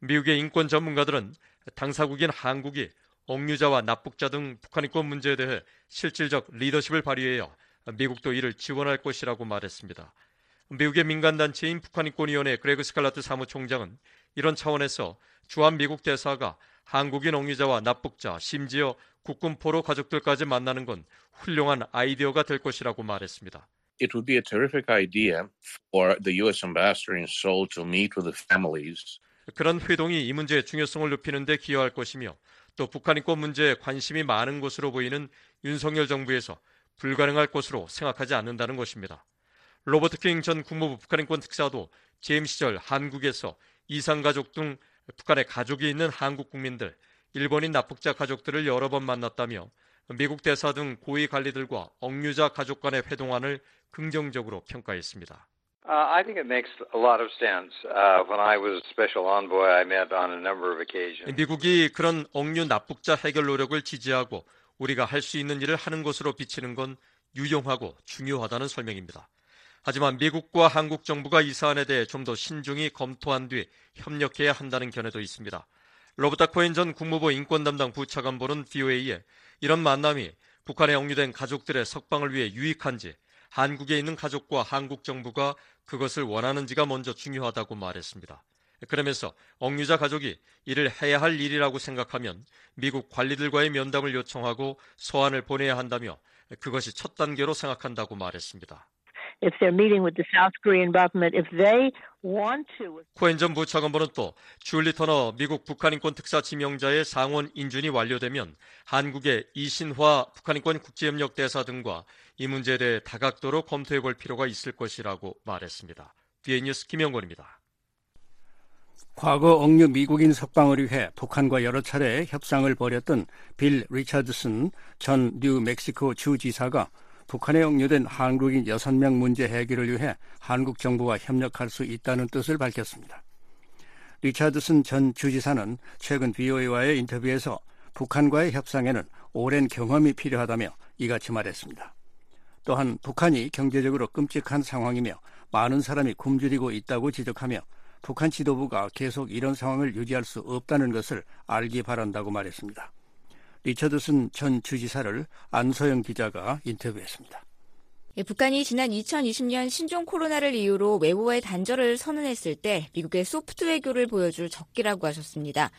미국의 인권 전문가들은 당사국인 한국이 억류자와 납북자 등 북한 인권 문제에 대해 실질적 리더십을 발휘해야 미국도 이를 지원할 것이라고 말했습니다. 미국의 민간단체인 북한인권위원회 그레그 스칼라튜 사무총장은 이런 차원에서 주한 미국 대사가 한국인 억류자와 납북자, 심지어 국군포로 가족들까지 만나는 건 훌륭한 아이디어가 될 것이라고 말했습니다. It would be a terrific idea for the U.S. ambassador in Seoul to meet with the families. 그런 회동이 이 문제의 중요성을 높이는 데 기여할 것이며 또 북한 인권 문제에 관심이 많은 것으로 보이는 윤석열 정부에서 불가능할 것으로 생각하지 않는다는 것입니다. 로버트 킹 전 국무부 북한인권 특사도 재임 시절 한국에서 이상가족 등 북한에 가족이 있는 한국 국민들, 일본인 납북자 가족들을 여러 번 만났다며 미국 대사 등 고위 관리들과 억류자 가족 간의 회동안을 긍정적으로 평가했습니다. Uh, I think it makes a lot of sense. Uh, when I was special envoy, I met on a number of occasions. 미국이 그런 억류 납북자 해결 노력을 지지하고 우리가 할 수 있는 일을 하는 것으로 비치는 건 유용하고 중요하다는 설명입니다. 하지만 미국과 한국 정부가 이 사안에 대해 좀 더 신중히 검토한 뒤 협력해야 한다는 견해도 있습니다. 로버타 코엔 전 국무부 인권 담당 부차관보는 VOA에 이런 만남이 북한에 억류된 가족들의 석방을 위해 유익한지 한국에 있는 가족과 한국 정부가 그것을 원하는지가 먼저 중요하다고 말했습니다. 그러면서 억류자 가족이 이를 해야 할 일이라고 생각하면 미국 관리들과의 면담을 요청하고 소환을 보내야 한다며 그것이 첫 단계로 생각한다고 말했습니다. If they're meeting with the South Korean government, if they want to. 코엔 전 부차관보는 또 줄리 터너 미국 북한인권 특사 지명자의 상원 인준이 완료되면 한국의 이신화 북한인권 국제협력 대사 등과 이 문제에 대해 다각도로 검토해 볼 필요가 있을 것이라고 말했습니다. 뒤에 뉴스 김영권입니다. 과거 억류 미국인 석방을 위해 북한과 여러 차례 협상을 벌였던 빌 리차드슨 전 뉴멕시코 주지사가 북한에 억류된 한국인 6명 문제 해결을 위해 한국 정부와 협력할 수 있다는 뜻을 밝혔습니다. 리차드슨 전 주지사는 최근 BOA와의 인터뷰에서 북한과의 협상에는 오랜 경험이 필요하다며 이같이 말했습니다. 또한 북한이 경제적으로 끔찍한 상황이며 많은 사람이 굶주리고 있다고 지적하며 북한 지도부가 계속 이런 상황을 유지할 수 없다는 것을 알기 바란다고 말했습니다. 리처드슨 전 주지사를 안소영 기자가 인터뷰했습니다. 예, 북한이 지난 2020년 신종 코로나를 이유로 외부와의 단절을 선언했을 때 미국의 소프트 외교를 보여줄 적기라고 하셨습니다.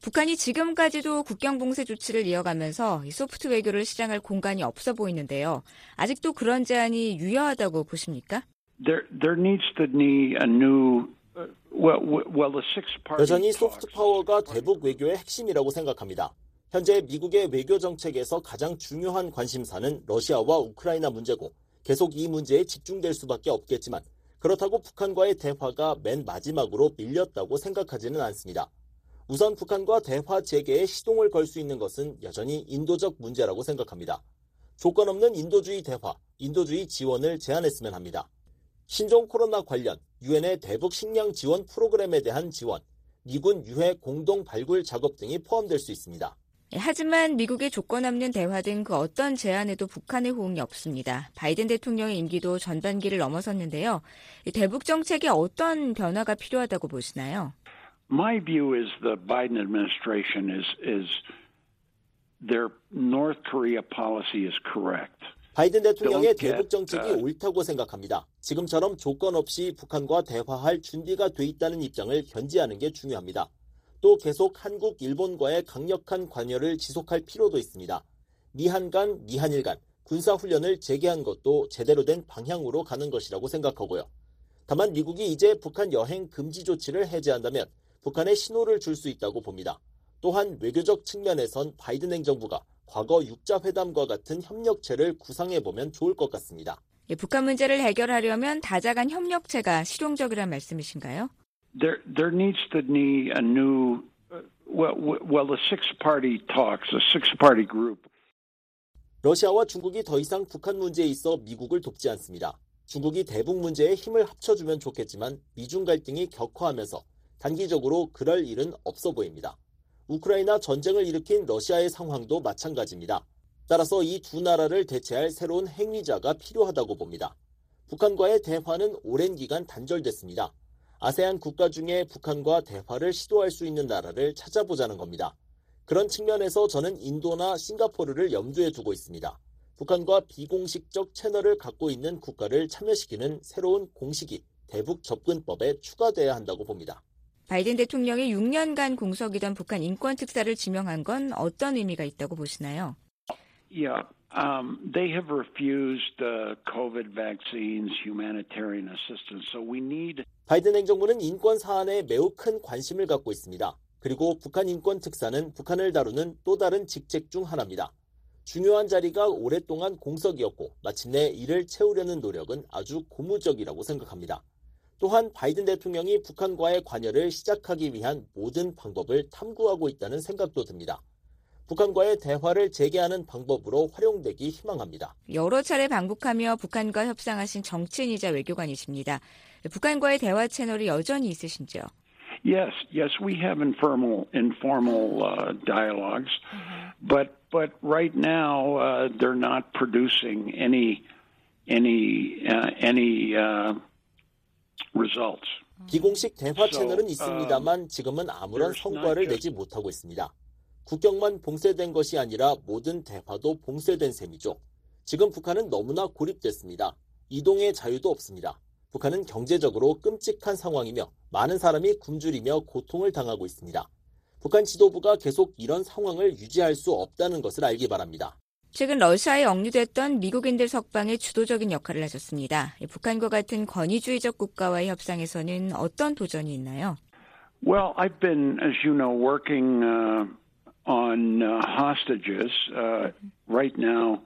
북한이 지금까지도 국경 봉쇄 조치를 이어가면서 소프트 외교를 시장할 공간이 없어 보이는데요. 아직도 그런 제안이 유효하다고 보십니까? There, there needs to be a new 여전히 소프트 파워가 대북 외교의 핵심이라고 생각합니다. 현재 미국의 외교 정책에서 가장 중요한 관심사는 러시아와 우크라이나 문제고 계속 이 문제에 집중될 수밖에 없겠지만 그렇다고 북한과의 대화가 맨 마지막으로 밀렸다고 생각하지는 않습니다. 우선 북한과 대화 재개에 시동을 걸 수 있는 것은 여전히 인도적 문제라고 생각합니다. 조건 없는 인도주의 대화, 인도주의 지원을 제안했으면 합니다. 신종 코로나 관련 유엔의 대북 식량 지원 프로그램에 대한 지원, 미군 유해 공동 발굴 작업 등이 포함될 수 있습니다. 예, 하지만 미국의 조건 없는 대화 등 그 어떤 제안에도 북한의 호응이 없습니다. 바이든 대통령의 임기도 전반기를 넘어섰는데요. 대북 정책에 어떤 변화가 필요하다고 보시나요? My view is the Biden administration is is their North Korea policy is correct. 바이든 대통령의 대북 정책이 옳다고 생각합니다. 지금처럼 조건 없이 북한과 대화할 준비가 돼 있다는 입장을 견지하는 게 중요합니다. 또 계속 한국, 일본과의 강력한 관여를 지속할 필요도 있습니다. 미한 간, 미한일 간 군사훈련을 재개한 것도 제대로 된 방향으로 가는 것이라고 생각하고요. 다만 미국이 이제 북한 여행 금지 조치를 해제한다면 북한에 신호를 줄 수 있다고 봅니다. 또한 외교적 측면에선 바이든 행정부가 과거 육자회담과 같은 협력체를 구상해보면 좋을 것 같습니다. 예, 북한 문제를 해결하려면 다자간 협력체가 실용적이란 말씀이신가요? There there needs to be a new well well the six party talks a six party group 러시아와 중국이 더 이상 북한 문제에 있어 미국을 돕지 않습니다. 중국이 대북 문제에 힘을 합쳐주면 좋겠지만 미중 갈등이 격화하면서 단기적으로 그럴 일은 없어 보입니다. 우크라이나 전쟁을 일으킨 러시아의 상황도 마찬가지입니다. 따라서 이 두 나라를 대체할 새로운 행위자가 필요하다고 봅니다. 북한과의 대화는 오랜 기간 단절됐습니다. 아세안 국가 중에 북한과 대화를 시도할 수 있는 나라를 찾아보자는 겁니다. 그런 측면에서 저는 인도나 싱가포르를 염두에 두고 있습니다. 북한과 비공식적 채널을 갖고 있는 국가를 참여시키는 새로운 공식이 대북 접근법에 추가돼야 한다고 봅니다. 바이든 대통령이 6년간 공석이던 북한 인권 특사를 지명한 건 어떤 의미가 있다고 보시나요? Yeah, um, they have refused uh, COVID vaccines, humanitarian assistance. So we need. 바이든 행정부는 인권 사안에 매우 큰 관심을 갖고 있습니다. 그리고 북한 인권 특사는 북한을 다루는 또 다른 직책 중 하나입니다. 중요한 자리가 오랫동안 공석이었고 마침내 이를 채우려는 노력은 아주 고무적이라고 생각합니다. 또한 바이든 대통령이 북한과의 관여를 시작하기 위한 모든 방법을 탐구하고 있다는 생각도 듭니다. 북한과의 대화를 재개하는 방법으로 활용되기 희망합니다. 여러 차례 방북하며 북한과 협상하신 정치인이자 외교관이십니다. 북한과의 대화 채널이 여전히 있으신지요? Yes, yes, we have informal informal uh, dialogues, but but right now uh, they're not producing any any uh, any results. 비공식 대화 채널은 있습니다만 지금은 아무런 성과를 내지 못하고 있습니다. 국경만 봉쇄된 것이 아니라 모든 대화도 봉쇄된 셈이죠. 지금 북한은 너무나 고립됐습니다. 이동의 자유도 없습니다. 북한은 경제적으로 끔찍한 상황이며 많은 사람이 굶주리며 고통을 당하고 있습니다. 북한 지도부가 계속 이런 상황을 유지할 수 없다는 것을 알기 바랍니다. 최근 러시아에 억류됐던 미국인들 석방에 주도적인 역할을 하셨습니다. 북한과 같은 권위주의적 국가와의 협상에서는 어떤 도전이 있나요? Well, I've been, as you know, working uh, on uh, hostages. Uh, right now,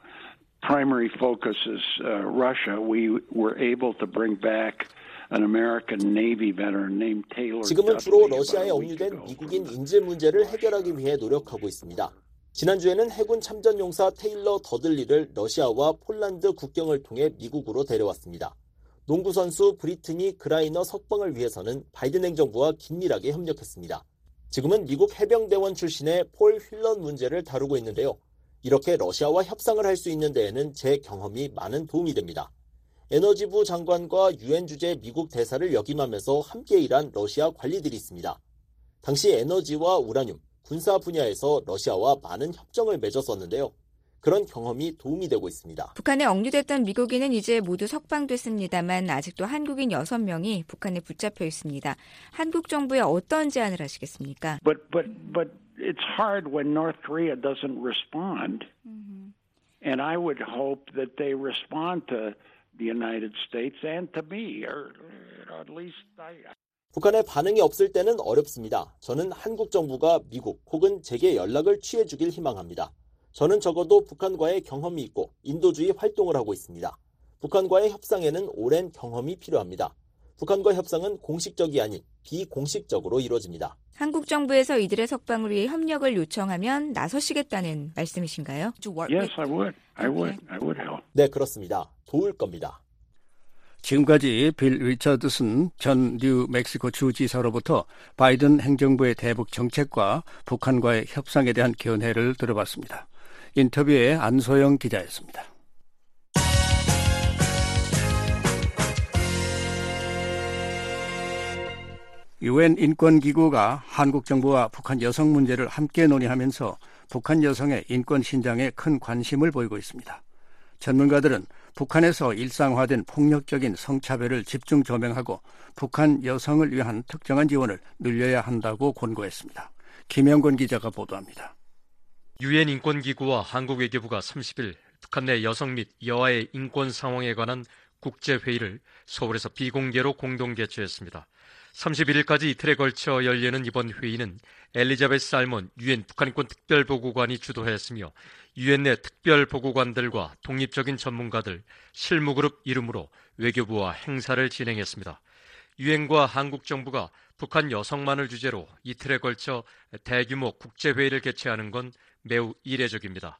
primary focus is uh, Russia. We were able to bring back an American Navy veteran named Taylor. 지금은 주로 러시아에 억류된 미국인 인질 문제를 해결하기 위해 노력하고 있습니다. 지난주에는 해군 참전 용사 테일러 더들리를 러시아와 폴란드 국경을 통해 미국으로 데려왔습니다. 농구 선수 브리트니 그라이너 석방을 위해서는 바이든 행정부와 긴밀하게 협력했습니다. 지금은 미국 해병대원 출신의 폴 휠런 문제를 다루고 있는데요. 이렇게 러시아와 협상을 할 수 있는 데에는 제 경험이 많은 도움이 됩니다. 에너지부 장관과 유엔 주재 미국 대사를 역임하면서 함께 일한 러시아 관리들이 있습니다. 당시 에너지와 우라늄, 군사 분야에서 러시아와 많은 협정을 맺었었는데요. 그런 경험이 도움이 되고 있습니다. 북한에 억류됐던 미국인은 이제 모두 석방됐습니다만 아직도 한국인 6명이 북한에 붙잡혀 있습니다. 한국 정부에 어떤 제안을 하시겠습니까? But but but it's hard when North Korea doesn't respond. Mm-hmm. And I would hope that they respond to the United States and to me or at least I 북한의 반응이 없을 때는 어렵습니다. 저는 한국 정부가 미국 혹은 제게 연락을 취해 주길 희망합니다. 저는 적어도 북한과의 경험이 있고 인도주의 활동을 하고 있습니다. 북한과의 협상에는 오랜 경험이 필요합니다. 북한과 협상은 공식적이 아닌 비공식적으로 이루어집니다. 한국 정부에서 이들의 석방을 위해 협력을 요청하면 나서시겠다는 말씀이신가요? Yes, I would. I would. I would help. 네, 그렇습니다. 도울 겁니다. 지금까지 빌 리처드슨 전 뉴멕시코 주지사로부터 바이든 행정부의 대북 정책과 북한과의 협상에 대한 견해를 들어봤습니다. 인터뷰에 안소영 기자였습니다. 유엔 인권기구가 한국 정부와 북한 여성 문제를 함께 논의하면서 북한 여성의 인권 신장에 큰 관심을 보이고 있습니다. 전문가들은 북한에서 일상화된 폭력적인 성차별을 집중 조명하고 북한 여성을 위한 특정한 지원을 늘려야 한다고 권고했습니다. 김영권 기자가 보도합니다. 유엔 인권기구와 한국 외교부가 30일 북한 내 여성 및 여아의 인권 상황에 관한 국제회의를 서울에서 비공개로 공동 개최했습니다. 31일까지 이틀에 걸쳐 열리는 이번 회의는 엘리자베스 살몬 유엔 북한인권 특별보고관이 주도했으며 유엔 내 특별보고관들과 독립적인 전문가들, 실무그룹 이름으로 외교부와 행사를 진행했습니다. 유엔과 한국 정부가 북한 여성만을 주제로 이틀에 걸쳐 대규모 국제회의를 개최하는 건 매우 이례적입니다.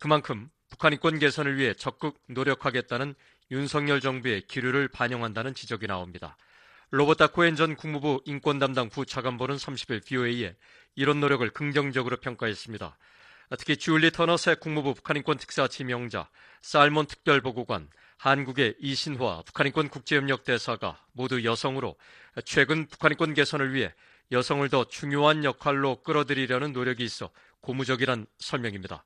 그만큼 북한 인권 개선을 위해 적극 노력하겠다는 윤석열 정부의 기류를 반영한다는 지적이 나옵니다. 로버타 코엔 전 국무부 인권 담당 부차관보는 30일 BOA에 이런 노력을 긍정적으로 평가했습니다. 특히 줄리 터너 새 국무부 북한인권 특사 지명자, 살몬 특별보고관, 한국의 이신화 북한인권 국제협력 대사가 모두 여성으로 최근 북한인권 개선을 위해 여성을 더 중요한 역할로 끌어들이려는 노력이 있어 고무적이란 설명입니다.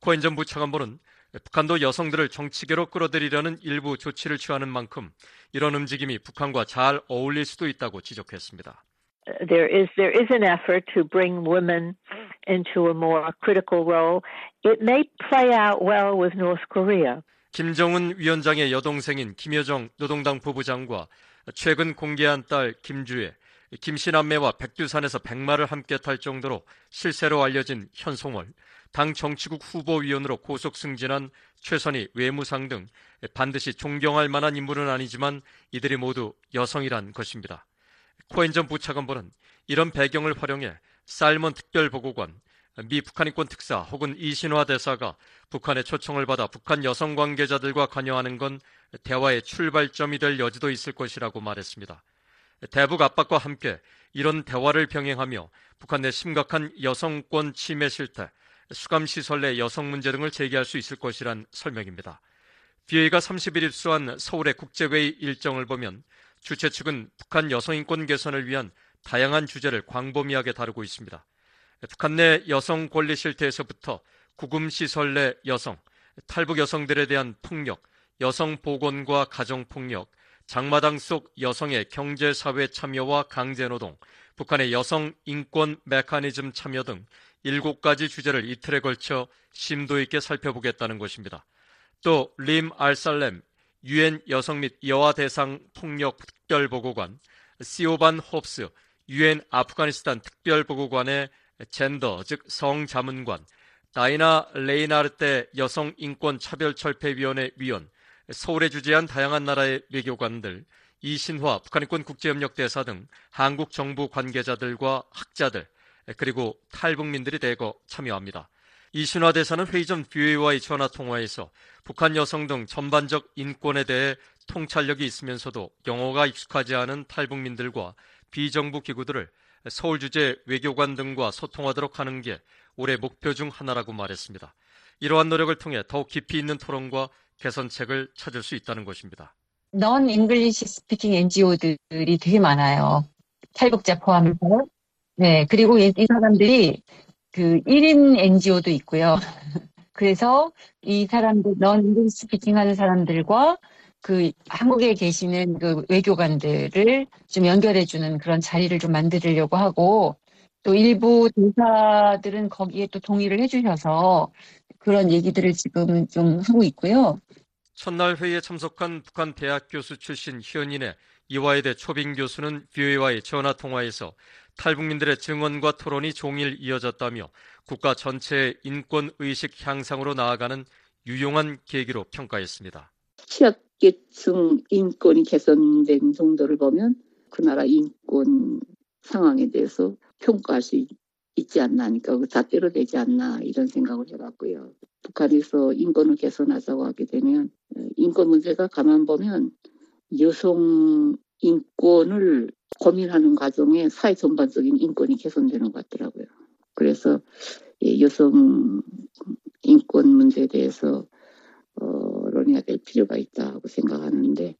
코엔 전 부차관보는 북한도 여성들을 정치계로 끌어들이려는 일부 조치를 취하는 만큼 이런 움직임이 북한과 잘 어울릴 수도 있다고 지적했습니다. There is there is an effort to bring women into a more critical role. It may play out well with North Korea. 김정은 위원장의 여동생인 김여정 노동당 부부장과 최근 공개한 딸 김주혜, 김신남매와 백두산에서 백마를 함께 탈 정도로 실세로 알려진 현송월, 당 정치국 후보위원으로 고속 승진한 최선희 외무상 등 반드시 존경할 만한 인물은 아니지만 이들이 모두 여성이란 것입니다. 코엔 전 부차관보는 이런 배경을 활용해 살먼 특별보고관, 미 북한인권 특사 혹은 이신화 대사가 북한의 초청을 받아 북한 여성 관계자들과 관여하는 건 대화의 출발점이 될 여지도 있을 것이라고 말했습니다. 대북 압박과 함께 이런 대화를 병행하며 북한 내 심각한 여성권 침해 실태, 수감시설 내 여성 문제 등을 제기할 수 있을 것이란 설명입니다. BA가 30일 입수한 서울의 국제회의 일정을 보면 주최 측은 북한 여성인권 개선을 위한 다양한 주제를 광범위하게 다루고 있습니다. 북한 내 여성 권리 실태에서부터 구금 시설 내 여성, 탈북 여성들에 대한 폭력, 여성 보건과 가정 폭력, 장마당 속 여성의 경제 사회 참여와 강제 노동, 북한의 여성 인권 메커니즘 참여 등 일곱 가지 주제를 이틀에 걸쳐 심도 있게 살펴보겠다는 것입니다. 또 림 알살렘 유엔 여성 및 여아 대상 폭력 특별보고관, 시오반 홉스 유엔 아프가니스탄 특별보고관의 젠더 즉 성자문관, 다이나 레이나르테 여성인권차별철폐위원회 위원, 서울에 주재한 다양한 나라의 외교관들, 이신화 북한인권 국제협력 대사 등 한국 정부 관계자들과 학자들, 그리고 탈북민들이 대거 참여합니다. 이신화 대사는 회의 전 VOA와의 전화 통화에서 북한 여성 등 전반적 인권에 대해 통찰력이 있으면서도 영어가 익숙하지 않은 탈북민들과 비정부 기구들을 서울 주재 외교관 등과 소통하도록 하는 게 올해 목표 중 하나라고 말했습니다. 이러한 노력을 통해 더욱 깊이 있는 토론과 개선책을 찾을 수 있다는 것입니다. non-English speaking NGO들이 되게 많아요. 탈북자 포함해서. 네, 그리고 이, 이 사람들이 그 1인 NGO도 있고요. 그래서 이 사람들, non-English speaking 하는 사람들과 그 한국에 계시는 그 외교관들을 좀 연결해주는 그런 자리를 좀 만들려고 하고 또 일부 대사들은 거기에 또 동의를 해주셔서 그런 얘기들을 지금 좀 하고 있고요. 첫날 회의에 참석한 북한 대학 교수 출신 현인애 이화여대 초빙 교수는 VOA와의 전화 통화에서 탈북민들의 증언과 토론이 종일 이어졌다며 국가 전체의 인권 의식 향상으로 나아가는 유용한 계기로 평가했습니다. 취약계층 인권이 개선된 정도를 보면 그 나라 인권 상황에 대해서 평가할 수 있지 않나 하니까 다 때려되지 않나 이런 생각을 해봤고요. 북한에서 인권을 개선하자고 하게 되면 인권 문제가 가만 보면 여성 인권을 고민하는 과정에 사회 전반적인 인권이 개선되는 것 같더라고요. 그래서 여성 인권 문제에 대해서 어, 논의가 될 필요가 있다고 생각하는데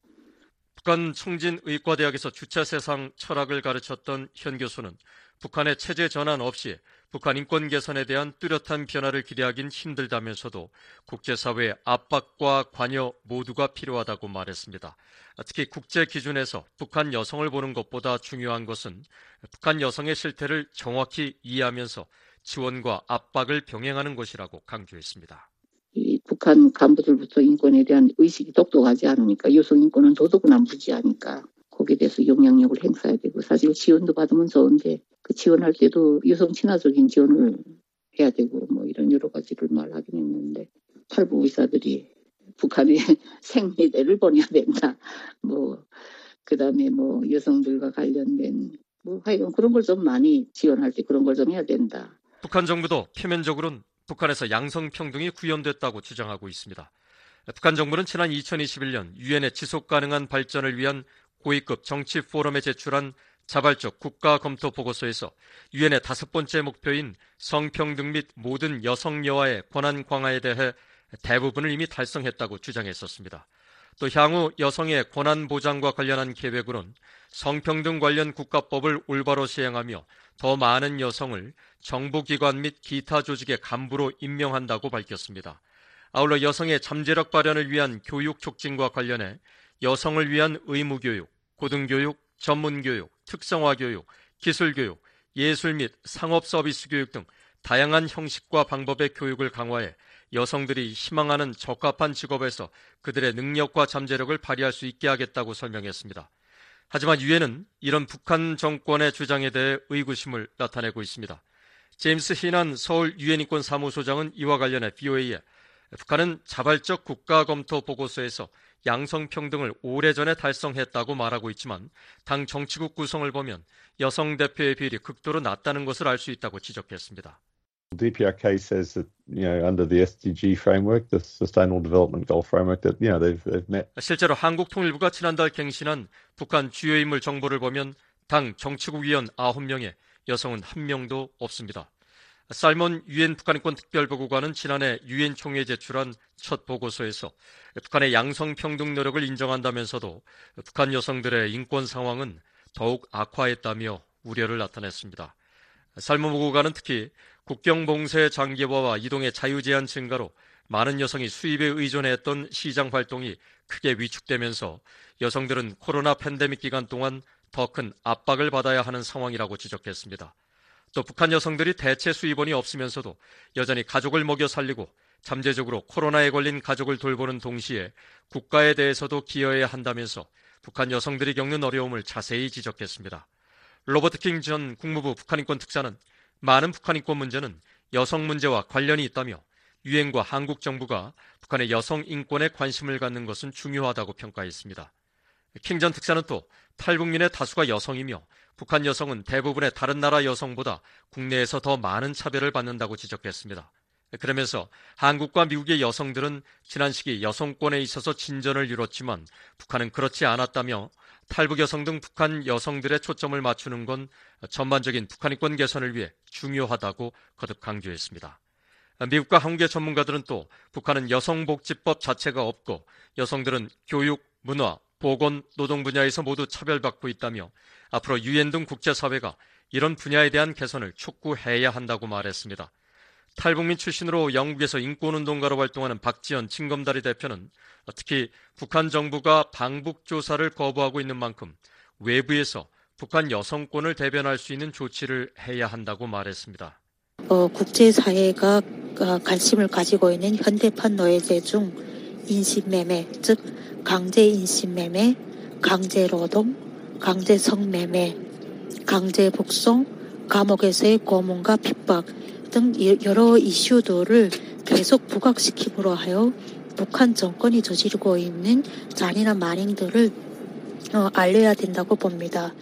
북한 청진의과대학에서 주체세상 철학을 가르쳤던 현 교수는 북한의 체제 전환 없이 북한 인권 개선에 대한 뚜렷한 변화를 기대하긴 힘들다면서도 국제사회의 압박과 관여 모두가 필요하다고 말했습니다. 특히 국제 기준에서 북한 여성을 보는 것보다 중요한 것은 북한 여성의 실태를 정확히 이해하면서 지원과 압박을 병행하는 것이라고 강조했습니다. 이 북한 간부들부터 인권에 대한 의식이 똑똑하지 않으니까 여성 인권은 도덕은 무지하니까 거기에 대해서 영향력을 행사해야 되고 사실 지원도 받으면 좋은데 그 지원할 때도 여성 친화적인 지원을 해야 되고 뭐 이런 여러 가지를 말하긴 했는데 탈북 의사들이 북한에 생리대를 보내야 된다. 뭐 그다음에 뭐 여성들과 관련된 뭐 하여간 그런 걸 좀 많이 지원할 때 그런 걸 좀 해야 된다. 북한 정부도 표면적으로는 북한에서 양성평등이 구현됐다고 주장하고 있습니다. 북한 정부는 지난 2021년 유엔의 지속 가능한 발전을 위한 고위급 정치 포럼에 제출한 자발적 국가 검토 보고서에서 유엔의 다섯 번째 목표인 성평등 및 모든 여성 여아의 권한 강화에 대해 대부분을 이미 달성했다고 주장했었습니다. 또 향후 여성의 권한 보장과 관련한 계획으론 성평등 관련 국가법을 올바로 시행하며 더 많은 여성을 정부기관 및 기타 조직의 간부로 임명한다고 밝혔습니다. 아울러 여성의 잠재력 발현을 위한 교육 촉진과 관련해 여성을 위한 의무교육, 고등교육, 전문교육, 특성화교육, 기술교육, 예술 및 상업 서비스 교육 등 다양한 형식과 방법의 교육을 강화해 여성들이 희망하는 적합한 직업에서 그들의 능력과 잠재력을 발휘할 수 있게 하겠다고 설명했습니다. 하지만 유엔은 이런 북한 정권의 주장에 대해 의구심을 나타내고 있습니다. 제임스 히난 서울 유엔인권 사무소장은 이와 관련해 BOA에 북한은 자발적 국가 검토 보고서에서 양성평등을 오래전에 달성했다고 말하고 있지만 당 정치국 구성을 보면 여성 대표의 비율이 극도로 낮다는 것을 알 수 있다고 지적했습니다. DPRK says that you know under the SDG framework, the Sustainable Development Goal framework, that you know they've, they've met. 실제로 한국통일부가 지난달 갱신한 북한 주요 인물 정보를 보면 당 정치국 위원 9명에 여성은 한 명도 없습니다. 살몬 유엔 북한인권 특별보고관은 지난해 유엔 총회에 제출한 첫 보고서에서 북한의 양성평등 노력을 인정한다면서도 북한 여성들의 인권 상황은 더욱 악화했다며 우려를 나타냈습니다. 살몬 보고관은 특히 국경 봉쇄 장기화와 이동의 자유 제한 증가로 많은 여성이 수입에 의존했던 시장 활동이 크게 위축되면서 여성들은 코로나 팬데믹 기간 동안 더 큰 압박을 받아야 하는 상황이라고 지적했습니다. 또 북한 여성들이 대체 수입원이 없으면서도 여전히 가족을 먹여 살리고 잠재적으로 코로나에 걸린 가족을 돌보는 동시에 국가에 대해서도 기여해야 한다면서 북한 여성들이 겪는 어려움을 자세히 지적했습니다. 로버트 킹 전 국무부 북한인권 특사는 많은 북한인권 문제는 여성 문제와 관련이 있다며 유엔과 한국 정부가 북한의 여성 인권에 관심을 갖는 것은 중요하다고 평가했습니다. 킹 전 특사는 또 탈북민의 다수가 여성이며 북한 여성은 대부분의 다른 나라 여성보다 국내에서 더 많은 차별을 받는다고 지적했습니다. 그러면서 한국과 미국의 여성들은 지난 시기 여성권에 있어서 진전을 이뤘지만 북한은 그렇지 않았다며 탈북 여성 등 북한 여성들의 초점을 맞추는 건 전반적인 북한인권 개선을 위해 중요하다고 거듭 강조했습니다. 미국과 한국의 전문가들은 또 북한은 여성복지법 자체가 없고 여성들은 교육, 문화, 보건, 노동 분야에서 모두 차별받고 있다며 앞으로 유엔 등 국제사회가 이런 분야에 대한 개선을 촉구해야 한다고 말했습니다. 탈북민 출신으로 영국에서 인권운동가로 활동하는 박지연 칭검다리 대표는 특히 북한 정부가 방북 조사를 거부하고 있는 만큼 외부에서 북한 여성권을 대변할 수 있는 조치를 해야 한다고 말했습니다. 어, 국제사회가 어, 관심을 가지고 있는 현대판 노예제 중 인신매매, 즉 강제 인신매매, 강제노동, 강제 성매매, 강제 복송, 감옥에서의 고문과 핍박 등 여러 이슈들을 계속 부각시킴으로 하여 북한 정권이 저지르고 있는 잔인한 만행들을 어, 알려야 된다고 봅니다.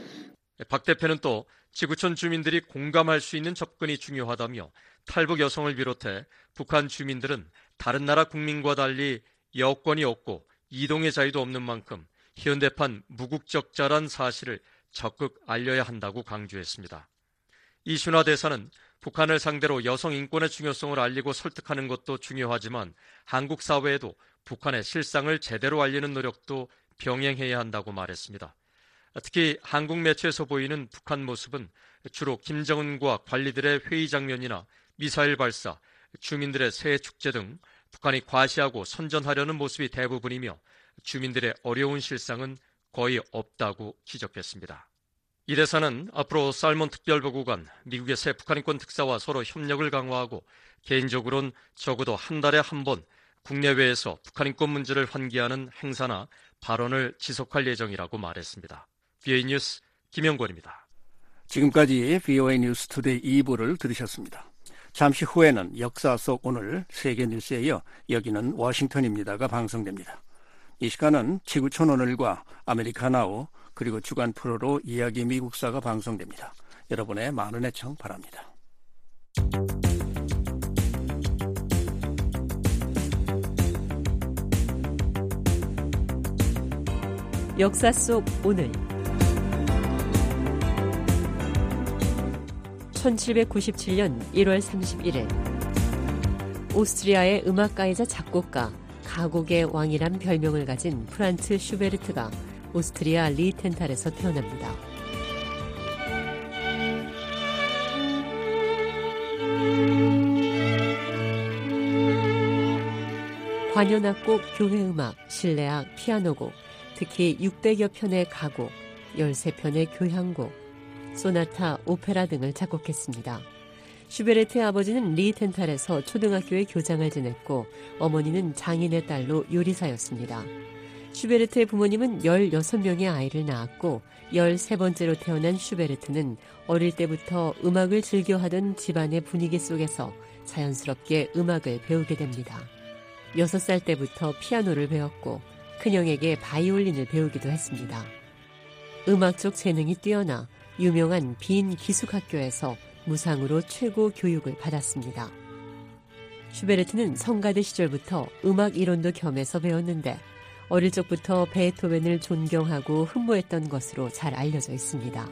박 대표는 또 지구촌 주민들이 공감할 수 있는 접근이 중요하다며 탈북 여성을 비롯해 북한 주민들은 다른 나라 국민과 달리 여권이 없고 이동의 자유도 없는 만큼 현대판 무국적자란 사실을 적극 알려야 한다고 강조했습니다. 이순화 대사는 북한을 상대로 여성 인권의 중요성을 알리고 설득하는 것도 중요하지만 한국 사회에도 북한의 실상을 제대로 알리는 노력도 병행해야 한다고 말했습니다. 특히 한국 매체에서 보이는 북한 모습은 주로 김정은과 관리들의 회의 장면이나 미사일 발사, 주민들의 새해 축제 등 북한이 과시하고 선전하려는 모습이 대부분이며 주민들의 어려운 실상은 거의 없다고 지적했습니다. 이 대사는 앞으로 살몬 특별보고관, 미국의 새 북한인권 특사와 서로 협력을 강화하고 개인적으로는 적어도 한 달에 한 번 국내외에서 북한인권 문제를 환기하는 행사나 발언을 지속할 예정이라고 말했습니다. VOA 뉴스 김영권입니다. 지금까지 VOA 뉴스 투데이 2부를 들으셨습니다. 잠시 후에는 역사 속 오늘 세계 뉴스에 이어 여기는 워싱턴입니다가 방송됩니다. 이 시간은 지구촌 오늘과 아메리카나우 그리고 주간 프로로 이야기 미국사가 방송됩니다. 여러분의 많은 애청 바랍니다. 역사 속 오늘 1797년 1월 31일 오스트리아의 음악가이자 작곡가 가곡의 왕이란 별명을 가진 프란츠 슈베르트가 오스트리아 리텐탈에서 태어납니다. 관현악곡, 교회음악, 실내악, 피아노곡, 특히 600여 편의 가곡, 13편의 교향곡, 소나타, 오페라 등을 작곡했습니다. 슈베르트의 아버지는 리히텐탈에서 초등학교의 교장을 지냈고 어머니는 장인의 딸로 요리사였습니다. 슈베르트의 부모님은 16명의 아이를 낳았고 13번째로 태어난 슈베르트는 어릴 때부터 음악을 즐겨하던 집안의 분위기 속에서 자연스럽게 음악을 배우게 됩니다. 6살 때부터 피아노를 배웠고 큰형에게 바이올린을 배우기도 했습니다. 음악적 재능이 뛰어나 유명한 빈 기숙학교에서 무상으로 최고 교육을 받았습니다. 슈베르트는 성가대 시절부터 음악 이론도 겸해서 배웠는데 어릴 적부터 베토벤을 존경하고 흠모했던 것으로 잘 알려져 있습니다.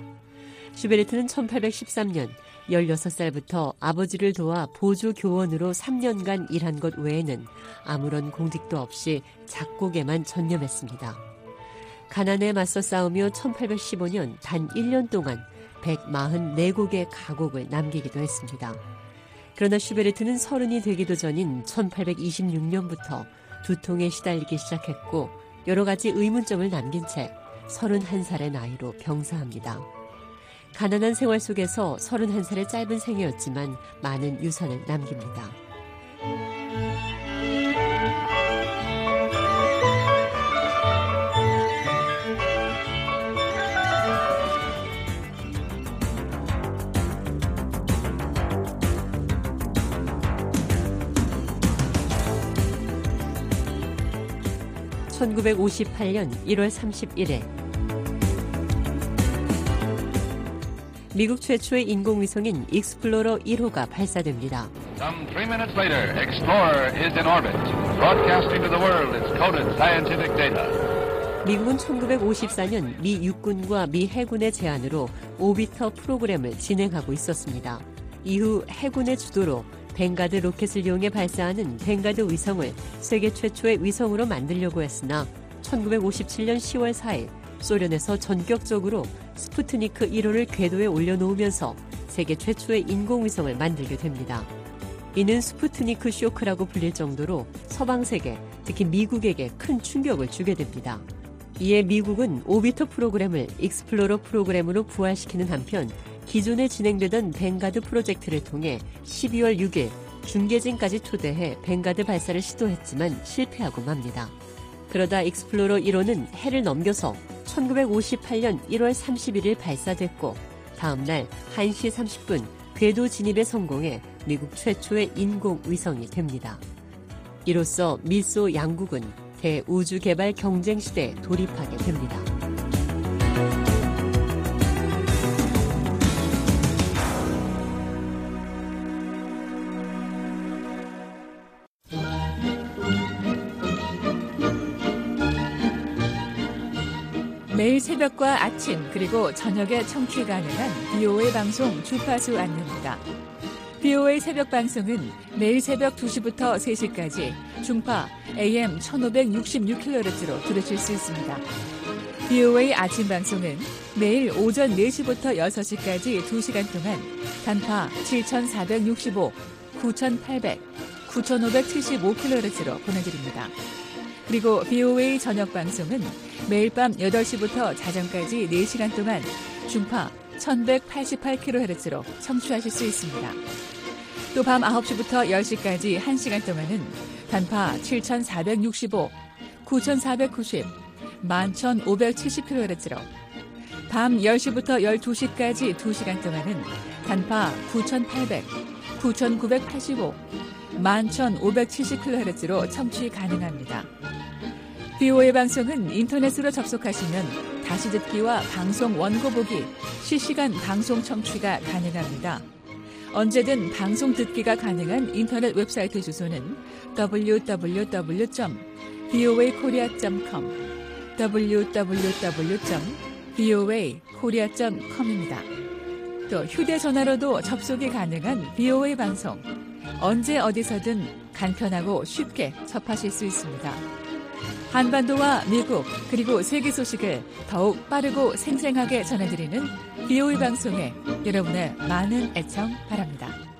슈베르트는 1813년 16살부터 아버지를 도와 보조 교원으로 3년간 일한 것 외에는 아무런 공직도 없이 작곡에만 전념했습니다. 가난에 맞서 싸우며 1815년 단 1년 동안 144곡의 가곡을 남기기도 했습니다. 그러나 슈베르트는 서른이 되기도 전인 1826년부터 두통에 시달리기 시작했고 여러 가지 의문점을 남긴 채 31살의 나이로 병사합니다. 가난한 생활 속에서 31살의 짧은 생애였지만 많은 유산을 남깁니다. 1958년 1월 31일 미국 최초의 인공위성인 익스플로러 1호가 발사됩니다. Some three minutes later, Explorer is in orbit, broadcasting to the world its coded scientific data. 미국은 1954년 미 육군과 미 해군의 제안으로 오비터 프로그램을 진행하고 있었습니다. 이후 해군의 주도로 벵가드 로켓을 이용해 발사하는 벵가드 위성을 세계 최초의 위성으로 만들려고 했으나 1957년 10월 4일 소련에서 전격적으로 스푸트니크 1호를 궤도에 올려놓으면서 세계 최초의 인공위성을 만들게 됩니다. 이는 스푸트니크 쇼크라고 불릴 정도로 서방 세계, 특히 미국에게 큰 충격을 주게 됩니다. 이에 미국은 오비터 프로그램을 익스플로러 프로그램으로 부활시키는 한편 기존에 진행되던 뱅가드 프로젝트를 통해 12월 6일 중계진까지 초대해 뱅가드 발사를 시도했지만 실패하고 맙니다. 그러다 익스플로러 1호는 해를 넘겨서 1958년 1월 31일 발사됐고 다음날 1시 30분 궤도 진입에 성공해 미국 최초의 인공위성이 됩니다. 이로써 미소 양국은 대우주 개발 경쟁 시대에 돌입하게 됩니다. 새벽과 아침 그리고 저녁에 청취 가능한 BOA 방송 주파수 안내입니다. BOA 새벽 방송은 매일 새벽 2시부터 3시까지 중파 AM 1566kHz로 들으실 수 있습니다. BOA 아침 방송은 매일 오전 4시부터 6시까지 2시간 동안 단파 7465, 9800, 9575kHz로 보내드립니다. 그리고 BOA 저녁 방송은 매일 밤 8시부터 자정까지 4시간 동안 중파 1188kHz로 청취하실 수 있습니다. 또 밤 9시부터 10시까지 1시간 동안은 단파 7465, 9490, 11570kHz로 밤 10시부터 12시까지 2시간 동안은 단파 9800, 9985, 11,570kHz로 청취 가능합니다. BOA 방송은 인터넷으로 접속하시면 다시 듣기와 방송 원고 보기, 실시간 방송 청취가 가능합니다. 언제든 방송 듣기가 가능한 인터넷 웹사이트 주소는 www.voakorea.com www.voakorea.com입니다. 또 휴대전화로도 접속이 가능한 BOA 방송. 언제 어디서든 간편하고 쉽게 접하실 수 있습니다. 한반도와 미국 그리고 세계 소식을 더욱 빠르고 생생하게 전해드리는 BOE 방송에 여러분의 많은 애청 바랍니다.